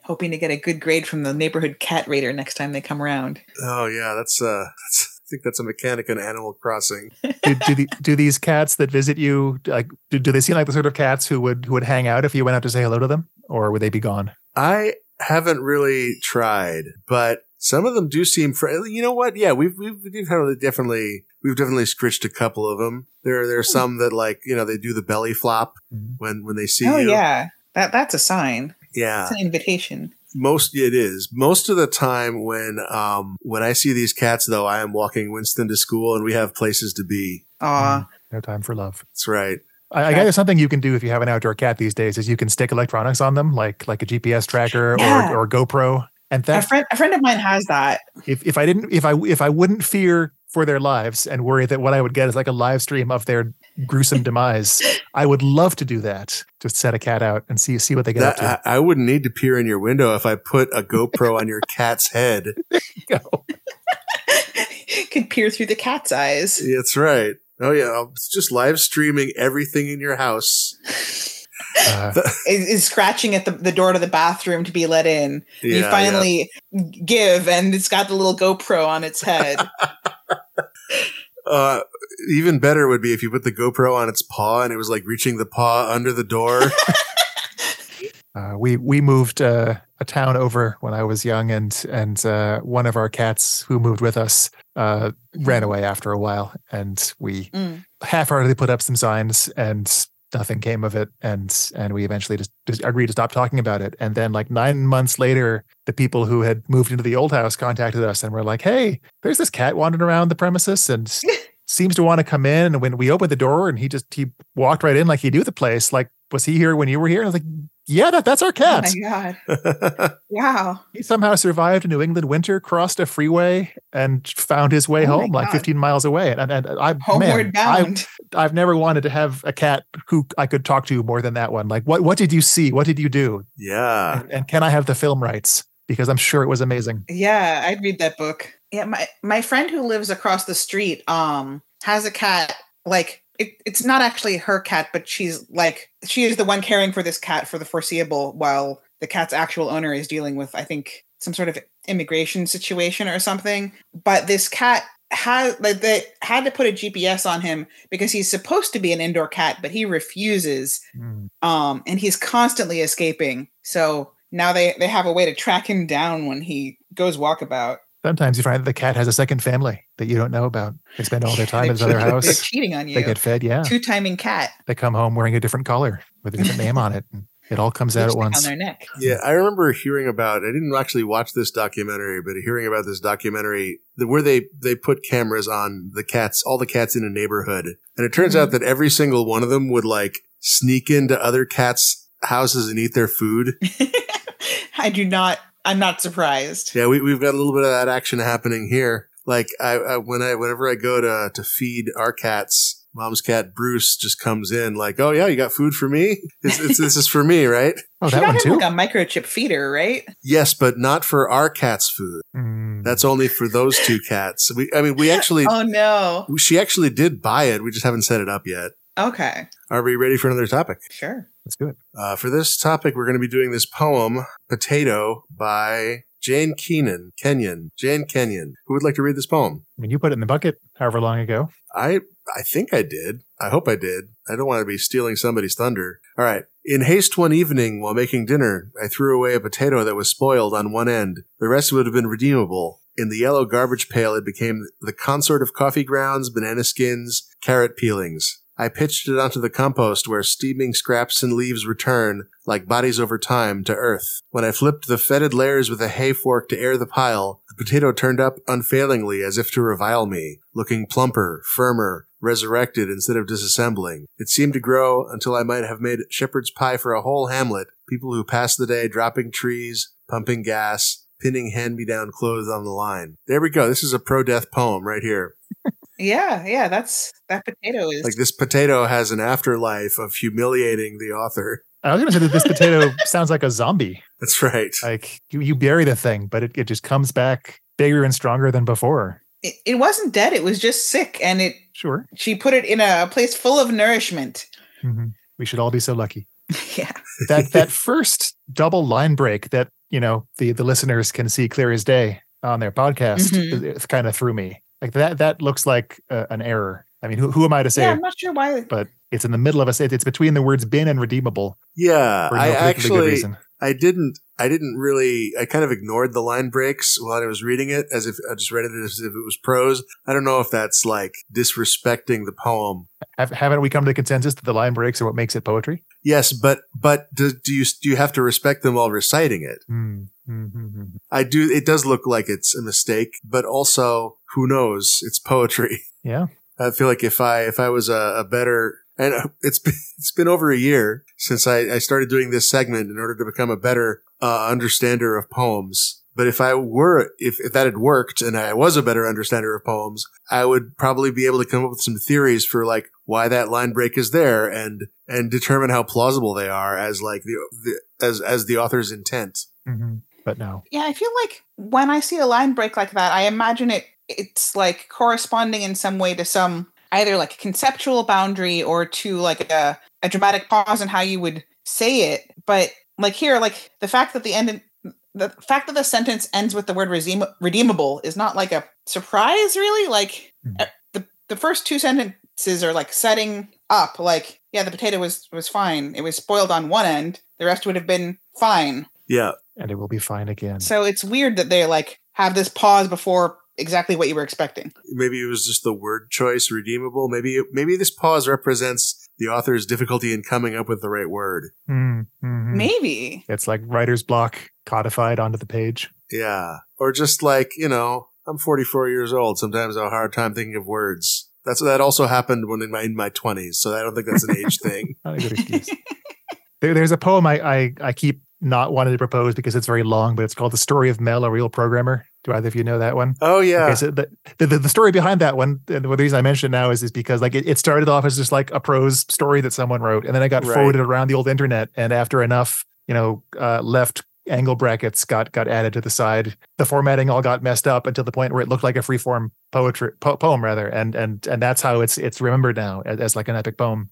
Hoping to get a good grade from the neighborhood cat raider next time they come around. Oh yeah, that's uh that's I think that's a mechanic in Animal Crossing. do, do, the, do these cats that visit you like do, do they seem like the sort of cats who would who would hang out if you went out to say hello to them, or would they be gone? I haven't really tried, but some of them do seem fr- you know what? Yeah, we've we've we've definitely definitely we've definitely scritched a couple of them. There there are some that like, you know, they do the belly flop Mhm. when when they see oh you. yeah, that that's a sign. Yeah. It's an invitation. Most it is. Most of the time when um when I see these cats though, I am walking Winston to school and we have places to be. Aw, No time for love. That's right. I, I guess something you can do if you have an outdoor cat these days is you can stick electronics on them, like like a GPS tracker Yeah. or or GoPro. And a that friend a friend of mine has that. if if I didn't if I if I wouldn't fear for their lives and worry that what I would get is like a live stream of their gruesome demise, I would love to do that. Just set a cat out and see see what they get That, up to. I, I wouldn't need to peer in your window if I put a GoPro on your cat's head. Go. Could peer through the cat's eyes. That's right. Oh yeah, it's just live streaming everything in your house. Uh, Is, is scratching at the, the door to the bathroom to be let in. Yeah, you finally give, and it's got the little GoPro on its head. Uh, even better would be if you put the GoPro on its paw and it was like reaching the paw under the door. Uh, we we moved uh, a town over when I was young, and and uh, one of our cats who moved with us uh, ran away after a while, and we Mm. half-heartedly put up some signs, and nothing came of it, and and we eventually just, just agreed to stop talking about it. And then, like nine months later, the people who had moved into the old house contacted us and were like, "Hey, there's this cat wandering around the premises, and." Seems to want to come in, and when we opened the door, and he just he walked right in like he knew the place. Like, was he here when you were here? And I was like, "Yeah, that, that's our Oh cat." my god! Wow. He somehow survived a New England winter, crossed a freeway, and found his way Oh home like 15 miles away. And, and, and I, Homeward man, I, bound. I've never wanted to have a cat who I could talk to more than that one. Like, what what did you see? What did you do? yeah. And, and can I have the film rights? Because I'm sure it was amazing. Yeah, I'd read that book. Yeah, my my friend who lives across the street um has a cat like it, it's not actually her cat, but she's like she is the one caring for this cat for the foreseeable while the cat's actual owner is dealing with I think some sort of immigration situation or something. But this cat had like they had to put a GPS on him because he's supposed to be an indoor cat, but he refuses Mm. um and he's constantly escaping so now they they have a way to track him down when he goes walkabout Sometimes you find that the cat has a second family that you don't know about. They spend all their time at in this other cheat- they're cheating on you They get fed. Yeah. two timing cat They come home wearing a different collar with a different name on it. And it all comes out at once. on their neck Yeah, I remember hearing about. I didn't actually watch this documentary, but hearing about this documentary where they they put cameras on the cats, all the cats in a neighborhood, and it turns Mhm. out that every single one of them would like sneak into other cats' houses and eat their food. i do not i'm not surprised Yeah, we we've got a little bit of that action happening here. Like I, I when I whenever I go to to feed our cats, mom's cat Bruce just comes in like, "Oh yeah, you got food for me? It's, it's, this is for me, right?" Oh, she that got one too? like a microchip feeder right Yes, but not for our cat's food. Mm. That's only for those two cats. We, I mean, we actually, oh no she actually did buy it. We just haven't set it up yet. Okay Are we ready for another topic? sure Let's do it. Uh, for this topic, we're going to be doing this poem, Potato, by Jane Keenan, Kenyon. Jane Kenyon. Who would like to read this poem? I mean, you put it in the bucket however long ago. I, I think I did. I hope I did. I don't want to be stealing somebody's thunder. All right. In haste one evening while making dinner, I threw away a potato that was spoiled on one end. The rest would have been redeemable. In the yellow garbage pail, it became the consort of coffee grounds, banana skins, carrot peelings. I pitched it onto the compost where steaming scraps and leaves return, like bodies over time, to earth. When I flipped the fetid layers with a hay fork to air the pile, the potato turned up unfailingly as if to revile me, looking plumper, firmer, resurrected instead of disassembling. It seemed to grow until I might have made shepherd's pie for a whole hamlet, people who passed the day dropping trees, pumping gas, pinning hand-me-down clothes on the line. There we go. This is a pro-death poem right here. Yeah yeah that's that potato is Like this potato has an afterlife of humiliating the author. I was going to say that this potato sounds like a zombie. That's right. Like you, you bury the thing, but it, it just comes back bigger and stronger than before. it, it wasn't dead it was just sick and it Sure. she put it in a place full of nourishment hmm We should all be so lucky. yeah That that first double line break that you know the the listeners can see clear as day on their podcast Mhm. it, kind of threw me. Like that that looks like uh, an error. I mean, who who am I to say? yeah i'm not sure why But it's in the middle of a. It's between the words "bin" and "redeemable" Yeah, no I actually reason. I didn't I didn't really I kind of ignored the line breaks while I was reading it as if I just read it as if it was prose. I don't know if that's like disrespecting the poem. Have, haven't we come to the consensus that the line breaks are what makes it poetry? Yes, but but do, do you do you have to respect them while reciting it? Hmm. Hmm, hmm, hmm. I do. It does look like it's a mistake, but also who knows? It's poetry. Yeah. I feel like if I if I was a, a better and it's been, it's been over a year since I, I started doing this segment in order to become a better uh, understander of poems. But if I were if, if that had worked and I was a better understander of poems, I would probably be able to come up with some theories for like why that line break is there and and determine how plausible they are as like the, the as as the author's intent. hmm But no. Yeah, I feel like when I see a line break like that, I imagine it it's like corresponding in some way to some either like a conceptual boundary or to like a, a dramatic pause in how you would say it. But like here, like the fact that the end the fact that the sentence ends with the word redeem, redeemable is not like a surprise really. Like uh, the the first two sentences are like setting up like yeah, the potato was was fine. It was spoiled on one end. The rest would have been fine. Yeah. And it will be fine again. So it's weird that they like have this pause before exactly what you were expecting. Maybe it was just the word choice redeemable. Maybe maybe this pause represents the author's difficulty in coming up with the right word. Mm, mhm. Maybe. It's like writer's block codified onto the page. Yeah. Or just like, you know, I'm 44 years old. Sometimes I have a hard time thinking of words. That's that also happened when in my in my 20s. So I don't think that's an age thing. Not a good excuse. there, there's a poem I, I I keep not wanting to propose because it's very long, but it's called "The Story of Mel, a Real Programmer." Do either of you know that one? Oh yeah. Okay, so the, the the story behind that one, and the reason I mention it now is is because like it, it started off as just like a prose story that someone wrote, and then it got Right. forwarded around the old internet, and after enough, you know, uh, left angle brackets got got added to the side, the formatting all got messed up until the point where it looked like a freeform poetry po- poem rather, and and and that's how it's it's remembered now as, as like an epic poem.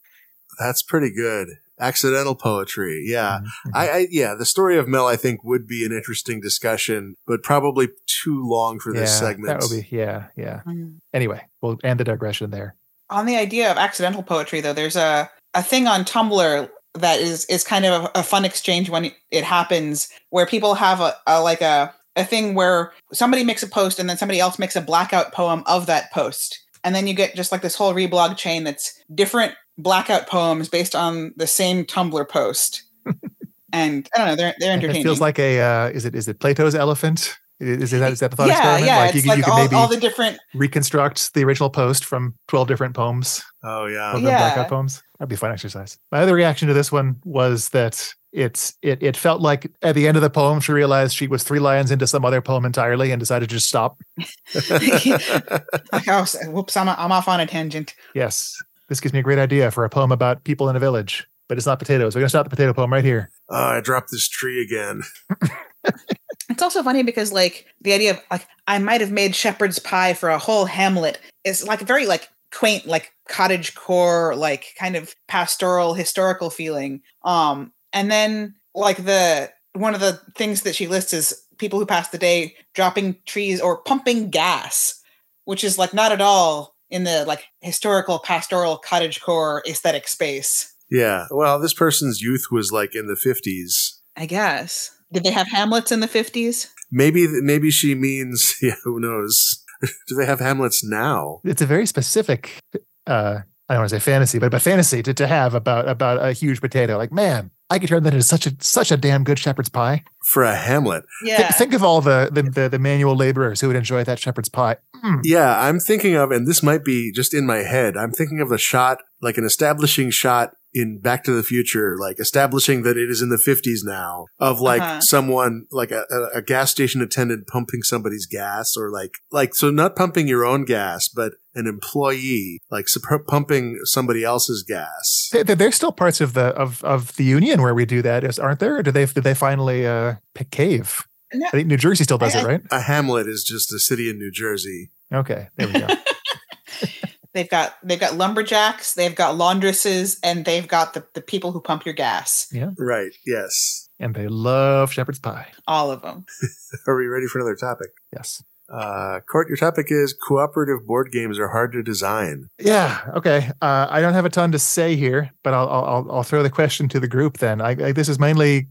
That's pretty good. Accidental poetry. Yeah. Mhm. I, I yeah, the story of Mel I think would be an interesting discussion, but probably too long for this yeah, segment. That would be yeah, yeah. Mm. Anyway, we'll end the digression there. On the idea of accidental poetry, though, there's a a thing on Tumblr that is is kind of a, a fun exchange when it happens, where people have a, a like a a thing where somebody makes a post and then somebody else makes a blackout poem of that post, and then you get just like this whole reblog chain that's different blackout poems based on the same Tumblr post. and I don't know, they're they're entertaining. It feels like a uh, is it is it Plato's elephant? Is, is that is that the thought yeah, experiment? yeah, like it's you, like you can all, maybe all the different reconstruct the original post from twelve different poems Oh yeah. of Yeah. blackout poems. That'd be a fun exercise. My other reaction to this one was that it's it it felt like at the end of the poem she realized she was three lines into some other poem entirely and decided to just stop. like oh whoops, I'm I'm off on a tangent. Yes, this gives me a great idea for a poem about people in a village, but it's not potatoes. We're gonna stop the potato poem right here. oh, I dropped this tree again. It's also funny because like the idea of like I might have made shepherd's pie for a whole hamlet is like very like quaint like cottage core like kind of pastoral historical feeling. Um and then like the one of the things that she lists is people who pass the day dropping trees or pumping gas, which is like not at all in the like historical pastoral cottage core aesthetic space. Yeah. Well, this person's youth was like in the 50s. I guess. Did they have hamlets in the 50s? Maybe maybe she means yeah, who knows. Do they have Hamlets now? It's a very specific uh I don't want to say fantasy, but but fantasy to, to have about about a huge potato. Like, man, I could turn that into such a such a damn good shepherd's pie. For a Hamlet. Th- Yeah. think of all the, the the the manual laborers who would enjoy that shepherd's pie. Mm. Yeah, I'm thinking of, and this might be just in my head, I'm thinking of the shot, like an establishing shot in Back to the Future, like establishing that it is in the 50s now, of like Uh-huh. someone, like a, a, a gas station attendant pumping somebody's gas, or like, like, so not pumping your own gas, but an employee, like sup- pumping somebody else's gas. There- there- There's still parts of the of of the union where we do that, is aren't there? Or did they did they finally uh pick cave? No. I think New Jersey still does I- it, right? A Hamlet is just a city in New Jersey. Okay, there we go. They've got they've got lumberjacks, they've got laundresses, and they've got the, the people who pump your gas. Yeah. Right. Yes. and they love shepherd's pie. All of them. Are we ready for another topic? Yes. Uh, Cort, your topic is cooperative board games are hard to design. Yeah. Okay. Uh, I don't have a ton to say here, but I'll I'll I'll- I'll throw the question to the group. Then I, I this is mainly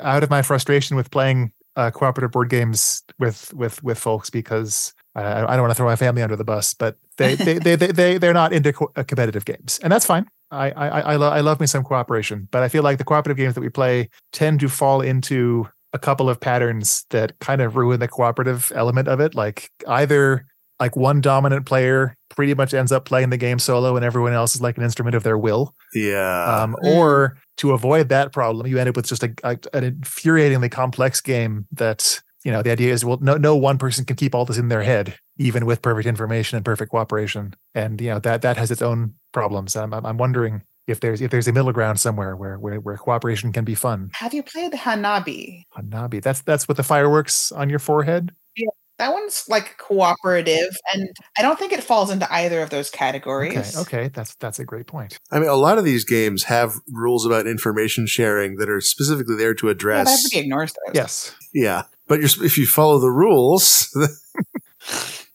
out of my frustration with playing uh, cooperative board games with with with folks because I, I don't want to throw my family under the bus, but they they they they, they they're not into co- uh, competitive games, and that's fine. I I I, lo- I love me some cooperation, but I feel like the cooperative games that we play tend to fall into a couple of patterns that kind of ruin the cooperative element of it. Like either like one dominant player pretty much ends up playing the game solo and everyone else is like an instrument of their will. Yeah. Um, or to avoid that problem, you end up with just a, a, an infuriatingly complex game that, you know, the idea is, well, no, no one person can keep all this in their head, even with perfect information and perfect cooperation. And, you know, that, that has its own problems. I'm, I'm I'm wondering if there's, if there's a middle ground somewhere where, where, where cooperation can be fun. Have you played Hanabi? Hanabi, that's, that's with the fireworks on your forehead. yeah That one's like cooperative, and I don't think it falls into either of those categories. Okay. Okay. That's, that's a great point. I mean, a lot of these games have rules about information sharing that are specifically there to address. but everybody ignores those. Yes. Yeah. But you're, if you follow the rules,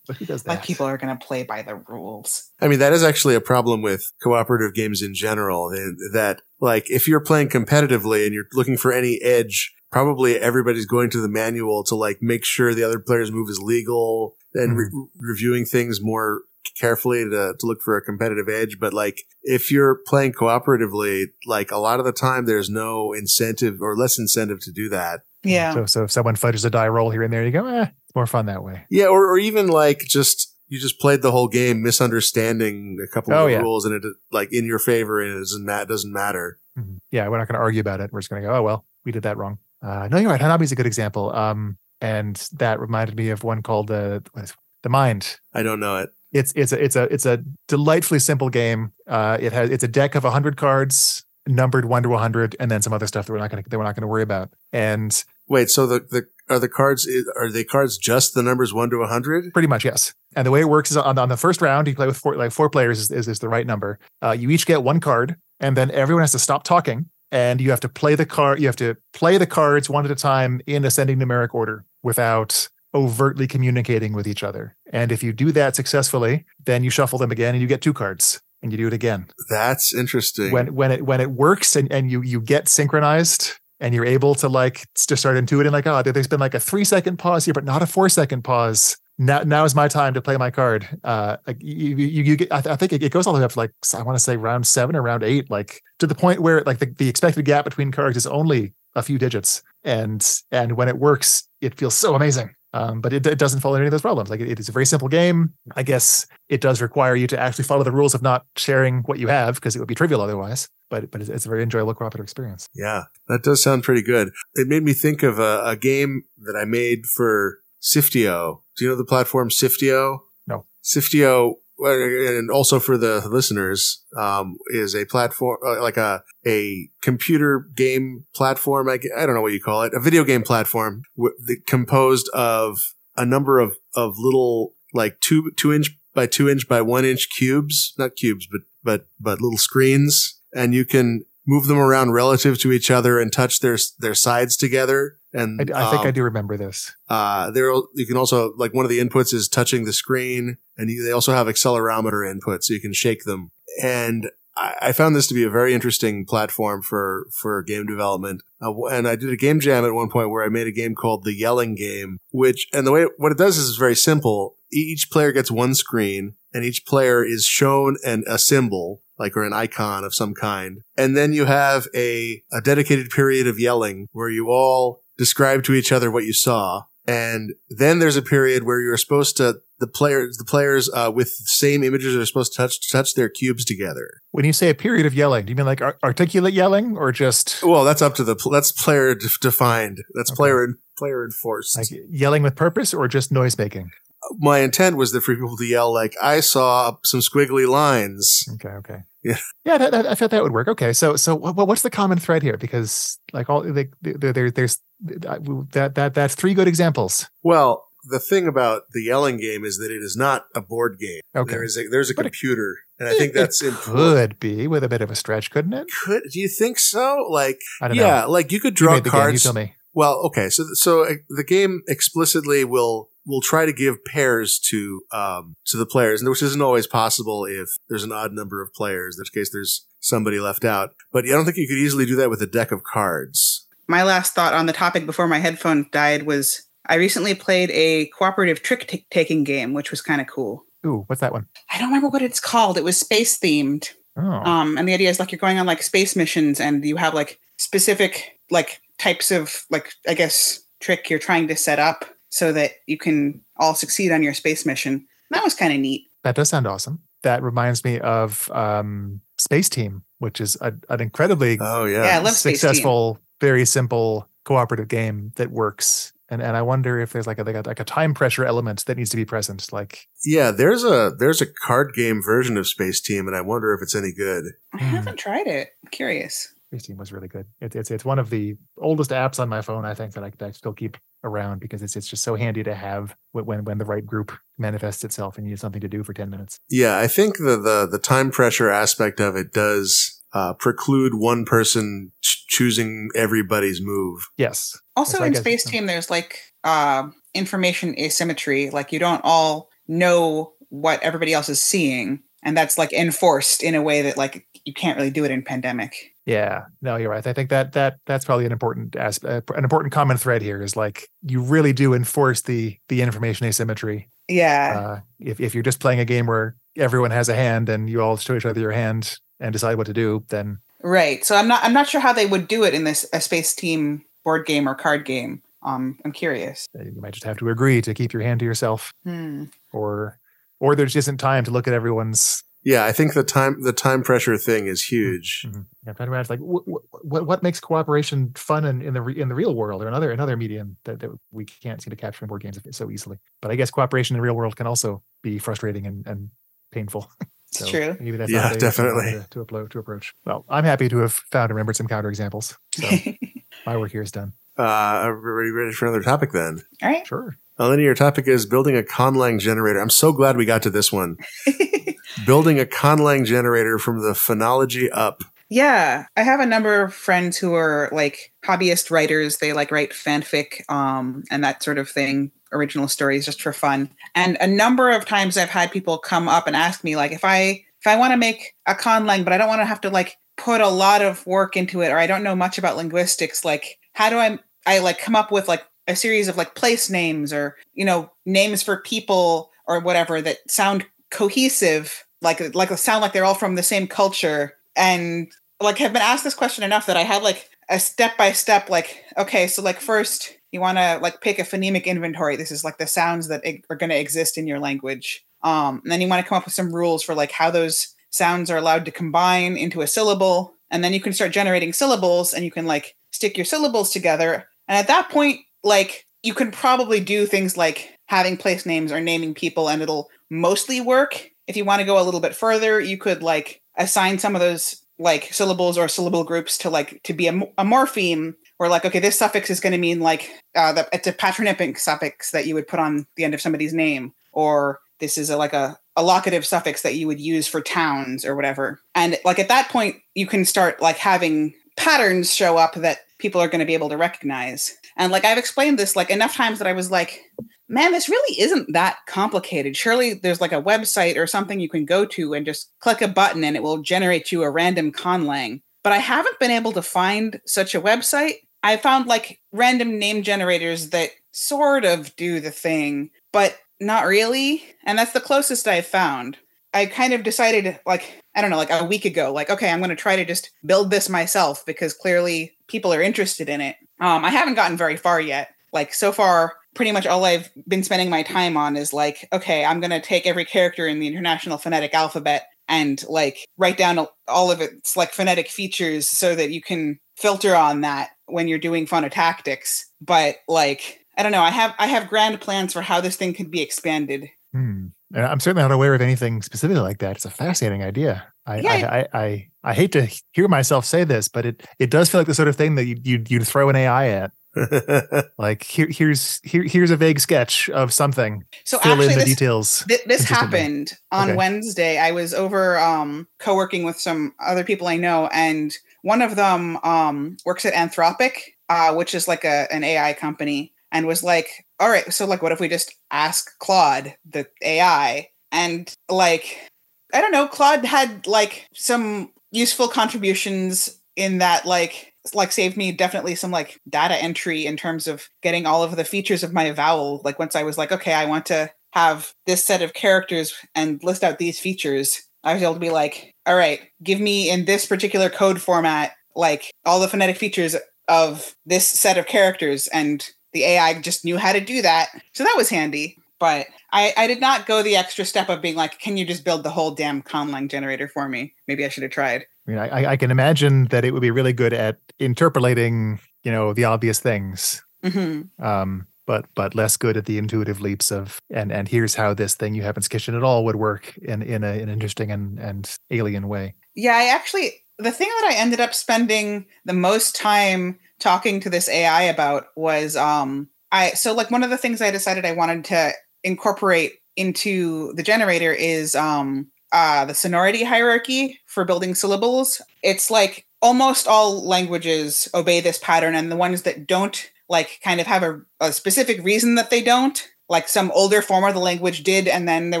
But who does that? Like people are going to play by the rules. I mean, that is actually a problem with cooperative games in general. That, like, if you're playing competitively and you're looking for any edge, probably everybody's going to the manual to, like, make sure the other player's move is legal and Mhm. re- reviewing things more carefully to, to look for a competitive edge. But, like, if you're playing cooperatively, like, a lot of the time there's no incentive or less incentive to do that. Yeah. So, so if someone fudges a die roll here and there, you go, eh, it's more fun that way. Yeah, or, or even like just you just played the whole game misunderstanding a couple Oh, of yeah. rules and it like in your favor and it doesn't ma- doesn't matter. Mhm. Yeah, we're not going to argue about it. We're just going to go, oh, well, we did that wrong. Uh, no, you're right. Hanabi's a good example. Um, and that reminded me of one called uh, what is it? The Mind. I don't know it. It's it's a it's a it's a delightfully simple game. Uh, it has it's a deck of hundred cards numbered one to hundred, and then some other stuff that we're not going to that we're not going to worry about. And Wait, so the the are the cards are they cards just the numbers one to a hundred? Pretty much, yes. And the way it works is on, on the first round, you play with four, like four players is, is, is the right number. Uh, you each get one card, and then everyone has to stop talking, and you have to play the card. You have to play the cards one at a time in ascending numeric order without overtly communicating with each other. And if you do that successfully, then you shuffle them again, and you get two cards, and you do it again. That's interesting. When when it when it works, and and you you get synchronized. And you're able to like to start intuiting like, oh, there's been like a three second pause here, but not a four second pause now now is my time to play my card. Uh, like you, you, you get, I, th- I think it, it goes all the way up to like I want to say round seven or round eight, like to the point where like the, the expected gap between cards is only a few digits, and and when it works, it feels so amazing. Um, but it, it doesn't follow any of those problems. Like it, it is a very simple game. I guess it does require you to actually follow the rules of not sharing what you have because it would be trivial otherwise. But but it's, it's a very enjoyable cooperative experience. yeah, that does sound pretty good. It made me think of a, a game that I made for Sifteo. Do you know the platform Sifteo? No. Sifteo, and also for the listeners, um, is a platform uh, like a a computer game platform. I, I don't know what you call it, a video game platform w- that composed of a number of of little like two two inch by two inch by one inch cubes, not cubes, but but but little screens, and you can move them around relative to each other and touch their their sides together. And I, I think um, I do remember this. uh, there, you can also, like one of the inputs is touching the screen and you, they also have accelerometer input so you can shake them. And I, found this to be a very interesting platform for, for game development. Uh, and I did a game jam at one point where I made a game called the yelling game, which, and the way, what it does is very simple. Each player gets one screen and each player is shown an, a symbol like or an icon of some kind. And then you have a, a dedicated period of yelling where you all describe to each other what you saw. And then there's a period where you're supposed to, the players, the players, uh, with the same images are supposed to touch, touch their cubes together. When you say a period of yelling, do you mean like ar- articulate yelling or just Well, that's up to the, pl- that's player de- defined. That's Okay. player, player enforced. like yelling with purpose or just noise making? My intent was that for people to yell like, I saw some squiggly lines. Okay, okay. Yeah. Yeah, that, that, I thought that would work. Okay, so so what, what's the common thread here? Because like all like, there, there there's that that that's three good examples. Well, the thing about the yelling game is that it is not a board game. Okay, There is a, there's a But it- computer. And I think that's it important. could be with a bit of a stretch, couldn't it? Could, do you think so? Like, I don't yeah, know. like you could You draw made the game, you cards. tell me. Well, okay, so so uh, the game explicitly will will try to give pairs to um to the players, and which isn't always possible if there's an odd number of players. In which case, there's somebody left out. But I don't think you could easily do that with a deck of cards. My last thought on the topic before my headphone died was I recently played a cooperative trick t- taking game, which was kind of cool. Ooh, what's that one? I don't remember what it's called. It was space themed. Oh, Um, and the idea is like you're going on like space missions and you have like specific like types of like I guess trick you're trying to set up so that you can all succeed on your space mission. That was kind of neat. that does sound awesome. That reminds me of um, Space Team, which is a, an incredibly Oh yeah, Yeah, I love Space Team. successful, very simple cooperative game that works. And and I wonder if there's like a, like a like a time pressure element that needs to be present. Like yeah. There's a there's a card game version of Space Team, and I wonder if it's any good. I Hmm. haven't tried it. I'm curious. Space Team was really good. It, it's it's one of the oldest apps on my phone. I think that I, that I still keep around because it's it's just so handy to have when when when the right group manifests itself and you need something to do for ten minutes. Yeah, I think the the the time pressure aspect of it does uh, preclude one person ch- choosing everybody's move. Yes. Also So in guess- Space Team, there's like uh, information asymmetry. Like you don't all know what everybody else is seeing and that's like enforced in a way that like you can't really do it in pandemic Yeah, no, you're right. I think that that that's probably an important aspect, an important common thread here is like you really do enforce the the information asymmetry. yeah Uh, if if you're just playing a game where everyone has a hand and you all show each other your hand and decide what to do, then right so i'm not i'm not sure how they would do it in this a space team board game or card game um i'm curious you might just have to agree to keep your hand to yourself, hmm. or or there just isn't time to look at everyone's. Yeah, I think the time the time pressure thing is huge. Mhm. I'm trying to imagine like what what what makes cooperation fun in, in the re- in the real world or another another medium that, that we can't seem to capture in board games so easily. But I guess cooperation in the real world can also be frustrating and, and painful. it's So true Maybe that's Yeah, definitely. To, to, appro- to approach. Well, I'm happy to have found and remembered some counter examples. So my work here is done. Uh, are we ready for another topic then? all right Sure. Elena, your topic is building a conlang generator. I'm so glad we got to this one. building a conlang generator from the phonology up. Yeah, I have a number of friends who are like hobbyist writers. They like write fanfic um, and that sort of thing, original stories just for fun. And a number of times I've had people come up and ask me like if I if I want to make a conlang, but I don't want to have to like put a lot of work into it, or I don't know much about linguistics, like how do I I like come up with like a series of like place names or you know names for people or whatever that sound cohesive, like like sound like they're all from the same culture. And like have been asked this question enough that I had like a step by step like okay so like first you want to like pick a phonemic inventory. This is like the sounds that are going to exist in your language. Um and then you want to come up with some rules for like how those sounds are allowed to combine into a syllable and then you can start generating syllables and you can like stick your syllables together. And at that point like you can probably do things like having place names or naming people and it'll mostly work. If you want to go a little bit further you could like assign some of those like syllables or syllable groups to like to be a, a morpheme or like okay this suffix is going to mean like uh the, it's a patronymic suffix that you would put on the end of somebody's name or this is a, like a, a locative suffix that you would use for towns or whatever and like at that point you can start like having patterns show up that people are going to be able to recognize and like i've explained this like enough times that i was like man, this really isn't that complicated. Surely there's like a website or something you can go to and just click a button and it will generate you a random conlang. But I haven't been able to find such a website. I found like random name generators that sort of do the thing, but not really. And that's the closest I've found. I kind of decided, like, I don't know, like a week ago, like, okay, I'm going to try to just build this myself because clearly people are interested in it. Um, I haven't gotten very far yet. Like, so far, pretty much all I've been spending my time on is like, okay, I'm going to take every character in the International Phonetic Alphabet and like write down all of its like phonetic features so that you can filter on that when you're doing phonotactics. But like, I don't know, I have I have grand plans for how this thing could be expanded. Hmm. And I'm certainly not aware of anything specifically like that. It's a fascinating idea. I, Yeah. I, I, I, I hate to hear myself say this, but it, it does feel like the sort of thing that you, you'd, you'd throw an AI at. Like here, here's here, here's a vague sketch of something. So Fill actually, in the this, details. Th- this happened on Okay. Wednesday. I was over um, co-working with some other people I know, and one of them um, works at Anthropic, uh, which is like a an AI company, and was like, "All right, so like, what if we just ask Claude, the AI?" And like, I don't know, Claude had like some useful contributions in that, like, like saved me definitely some like data entry in terms of getting all of the features of my vowel. Like once I was like, okay, I want to have this set of characters and list out these features, I was able to be like, all right, give me in this particular code format, like all the phonetic features of this set of characters. And the AI just knew how to do that. So that was handy. But I, I did not go the extra step of being like, can you just build the whole damn conlang generator for me? Maybe I should have tried. I mean, I, I can imagine that it would be really good at interpolating, you know, the obvious things, hmm um, but but less good at the intuitive leaps of and and here's how this thing you haven't sketched at all would work in in a, an interesting and and alien way. Yeah, I actually the thing that I ended up spending the most time talking to this AI about was um I so like one of the things I decided I wanted to incorporate into the generator is um uh the sonority hierarchy for building syllables. It's like almost all languages obey this pattern and the ones that don't like kind of have a, a specific reason that they don't like some older form of the language did, and then there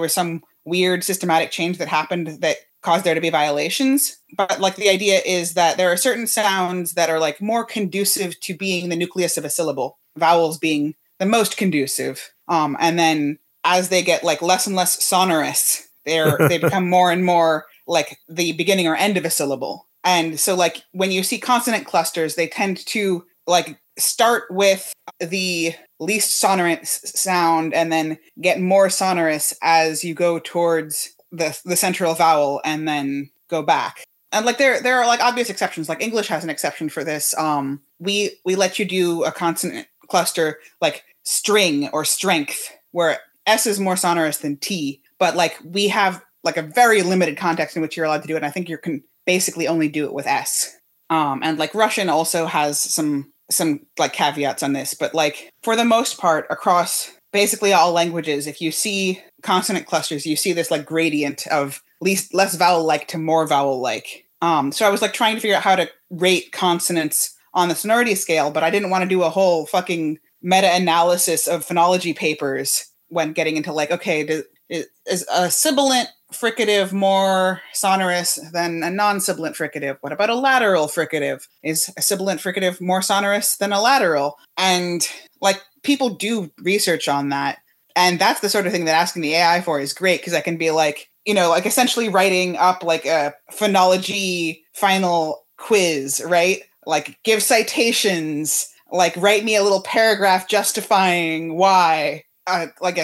was some weird systematic change that happened that caused there to be violations. But like the idea is that there are certain sounds that are like more conducive to being the nucleus of a syllable, vowels being the most conducive. Um, and then as they get like less and less sonorous, they're they become more and more like the beginning or end of a syllable. And so like when you see consonant clusters, they tend to like start with the least sonorous sound and then get more sonorous as you go towards the the central vowel and then go back. And like there there are like obvious exceptions. Like English has an exception for this. Um we we let you do a consonant cluster like string or strength where S is more sonorous than T, but like we have like a very limited context in which you're allowed to do it. And I think you can basically only do it with S. Um, and like Russian also has some some like caveats on this, but like for the most part, across basically all languages, if you see consonant clusters, you see this like gradient of least less vowel like to more vowel like. Um, so I was like trying to figure out how to rate consonants on the sonority scale, but I didn't want to do a whole fucking meta analysis of phonology papers when getting into like, okay, does, is a sibilant fricative more sonorous than a non-sibilant fricative? What about a lateral fricative? Is a sibilant fricative more sonorous than a lateral? And like people do research on that. And that's the sort of thing that asking the AI for is great because I can be like, you know, like essentially writing up like a phonology final quiz, right? Like give citations, like write me a little paragraph justifying why. Uh, like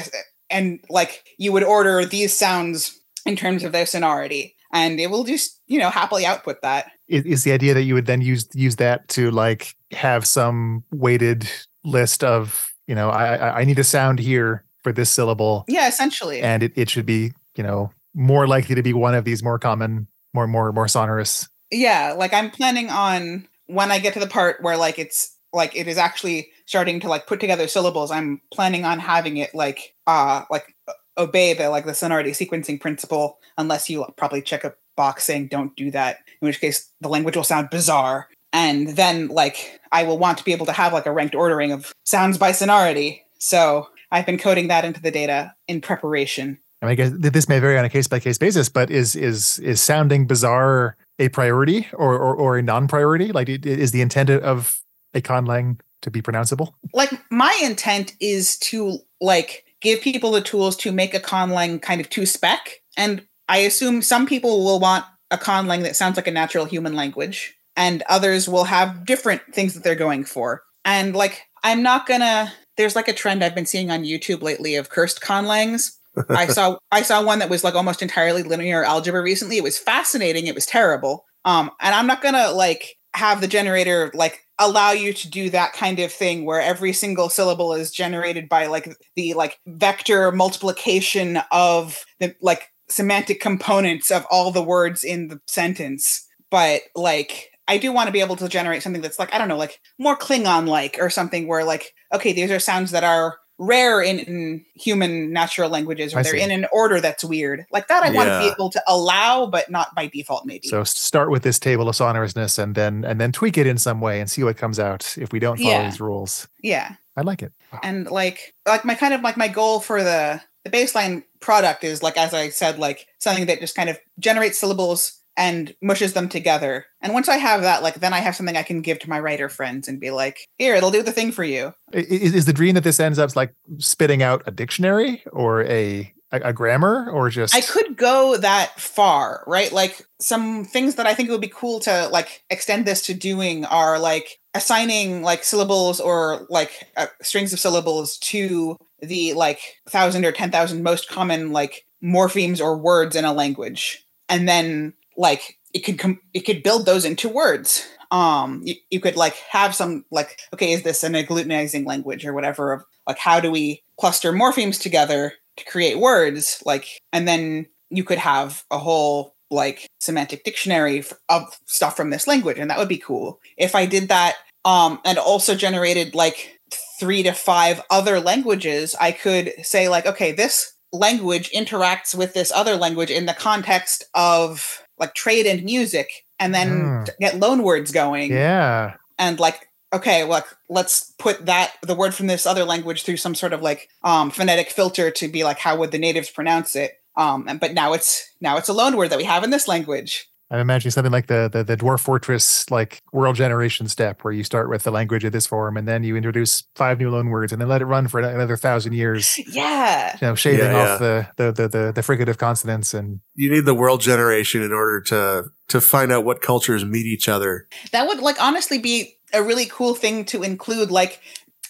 and like you would order these sounds in terms of their sonority and it will just you know happily output that is the idea that you would then use use that to like have some weighted list of you know i i need a sound here for this syllable. Yeah essentially. And it, it should be you know more likely to be one of these more common more more more sonorous. Yeah like i'm planning on when i get to the part where like it's like it is actually starting to like put together syllables i'm planning on having it like uh like obey the like the sonority sequencing principle unless you probably check a box saying don't do that in which case the language will sound bizarre and then like i will want to be able to have like a ranked ordering of sounds by sonority so i've been coding that into the data in preparation I, mean, I guess this may vary on a case by case basis, but is is is sounding bizarre a priority or or, or a non priority? Like, is the intent of a conlang to be pronounceable? Like, my intent is to like give people the tools to make a conlang kind of to spec. And I assume some people will want a conlang that sounds like a natural human language, and others will have different things that they're going for. And like, I'm not gonna. There's like a trend I've been seeing on YouTube lately of cursed conlangs. I saw I saw one that was like almost entirely linear algebra recently. It was fascinating. It was terrible. Um, and I'm not gonna like have the generator like allow you to do that kind of thing where every single syllable is generated by like the like vector multiplication of the like semantic components of all the words in the sentence but like i do want to be able to generate something that's like i don't know like more klingon like or something where like okay these are sounds that are rare in, in, human natural languages or I they're see. in an order that's weird like that i yeah. want to be able to allow but not by default maybe so start with this table of sonorousness and then and then tweak it in some way and see what comes out if we don't follow yeah. these rules yeah i like it wow. and like like my kind of like my goal for the the baseline product is like as i said like something that just kind of generates syllables and mushes them together. And once I have that, like then I have something I can give to my writer friends and be like, here, it'll do the thing for you. Is, is the dream that this ends up like spitting out a dictionary or a a, grammar or just I could go that far, right? Like some things that I think it would be cool to like extend this to doing are like assigning like syllables or like uh, strings of syllables to the like thousand or ten thousand most common like morphemes or words in a language, and then like it could come it could build those into words. Um you, you could like have some like okay is this an agglutinizing language or whatever of like how do we cluster morphemes together to create words? Like and then you could have a whole like semantic dictionary of stuff from this language and that would be cool. If i did that um and also generated like three to five other languages i could say like okay this language interacts with this other language in the context of like trade and music and then mm. get loan words going. Yeah. And like okay, well, let's put that the word from this other language through some sort of like um, phonetic filter to be like how would the natives pronounce it. Um, and, but now it's now it's a loan word that we have in this language. I'm imagining something like the, the the dwarf fortress like world generation step where you start with the language of this form and then you introduce five new loan words and then let it run for another thousand years. Yeah. You know, shaving Yeah, off the, the the the the fricative consonants and You need the world generation in order to to find out what cultures meet each other. That would like honestly be a really cool thing to include. Like,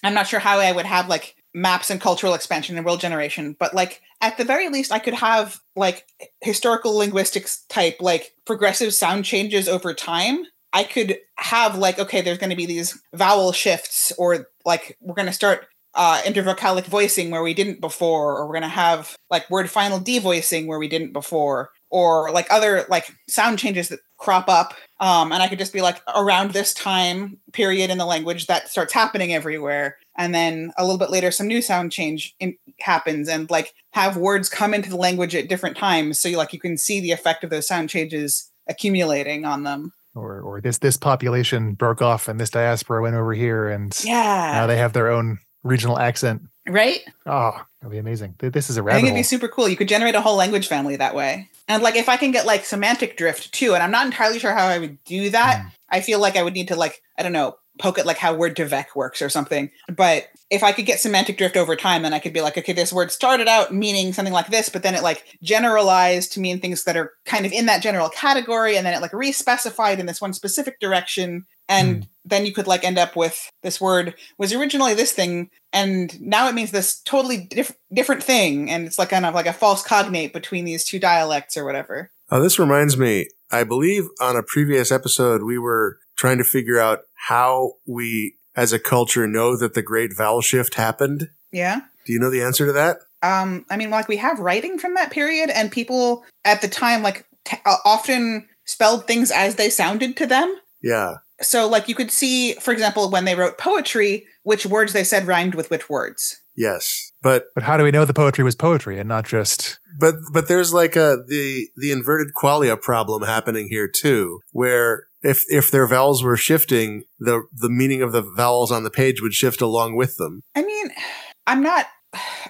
I'm not sure how I would have like maps and cultural expansion and world generation, but like at the very least, I could have like historical linguistics type like progressive sound changes over time. I could have like, okay, there's going to be these vowel shifts, or like we're going to start uh, intervocalic voicing where we didn't before, or we're going to have like word final devoicing where we didn't before, or like other like sound changes that crop up. Um, and I could just be like around this time period in the language that starts happening everywhere. And then a little bit later, some new sound change in, happens, and like have words come into the language at different times, so you like you can see the effect of those sound changes accumulating on them. or or this this population broke off and this diaspora went over here and yeah now they have their own regional accent. right. Oh, that'd be amazing. This is a I think rabbit it'd be super cool. You could generate a whole language family that way. And like if I can get like semantic drift too, and I'm not entirely sure how I would do that. Mm. I feel like I would need to like, I don't know, poke at like how word2vec works or something. But if I could get semantic drift over time, then I could be like, okay, this word started out meaning something like this, but then it like generalized to mean things that are kind of in that general category, and then it like respecified in this one specific direction. And hmm. then you could like end up with this word was originally this thing, and now it means this totally diff- different thing. And it's like kind of like a false cognate between these two dialects or whatever. Oh, this reminds me. I believe on a previous episode we were trying to figure out how we, as a culture, know that the Great Vowel Shift happened. Yeah. Do you know the answer to that? um i mean like we have writing from that period and people at the time like t- uh, often spelled things as they sounded to them Yeah. so like you could see for example when they wrote poetry which words they said rhymed with which words Yes. But But how do we know the poetry was poetry and not just but but there's like a the the inverted qualia problem happening here too, where if if their vowels were shifting, the the meaning of the vowels on the page would shift along with them. i mean i'm not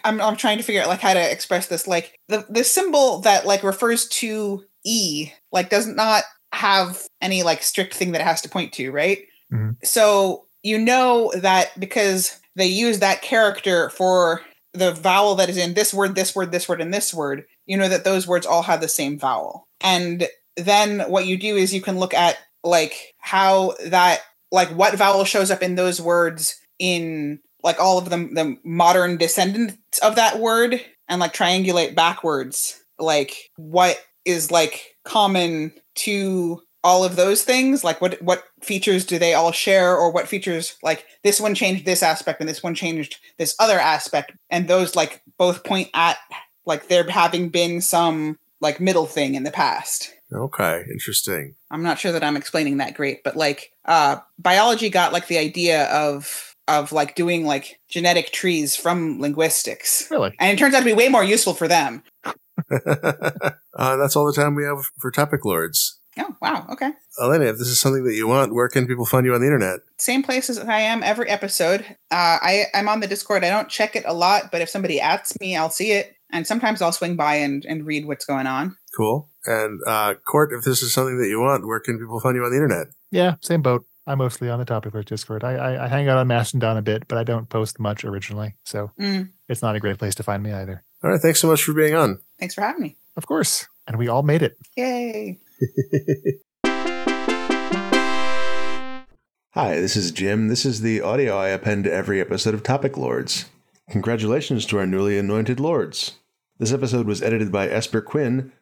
I'm, I'm trying to figure out like how to express this like the the symbol that like refers to e like does not have any like strict thing that it has to point to right Mhm. so you know that because they use that character for the vowel that is in this word this word this word and this word you know that those words all have the same vowel and then what you do is you can look at like how that like what vowel shows up in those words in like all of them the modern descendants of that word and like triangulate backwards. Like what is like common to all of those things? Like what what features do they all share? Or what features like this one changed this aspect and this one changed this other aspect. And those like both point at like there having been some like middle thing in the past Okay, interesting. I'm not sure that I'm explaining that great, but like uh biology got like the idea of of like doing like genetic trees from linguistics. really? And it turns out to be way more useful for them. uh, that's all the time we have for topic lords. Oh, wow. Okay. Elena, if this is something that you want, where can people find you on the internet? Same place as I am every episode. Uh I I'm on the Discord. I don't check it a lot, but if somebody asks me, I'll see it. And sometimes I'll swing by and, and read what's going on. Cool. And uh, Cort, if this is something that you want, where can people find you on the internet? Yeah, same boat. I'm mostly on the topic list Discord. I, I I hang out on Mastodon a bit, but I don't post much originally, so Mm, it's not a great place to find me either. All right. Thanks so much for being on. thanks for having me. Of course, and we all made it. Yay. Hi, this is Jim. This is the audio I append to every episode of Topic Lords. Congratulations to our newly anointed lords. This episode was edited by Esper Quinn,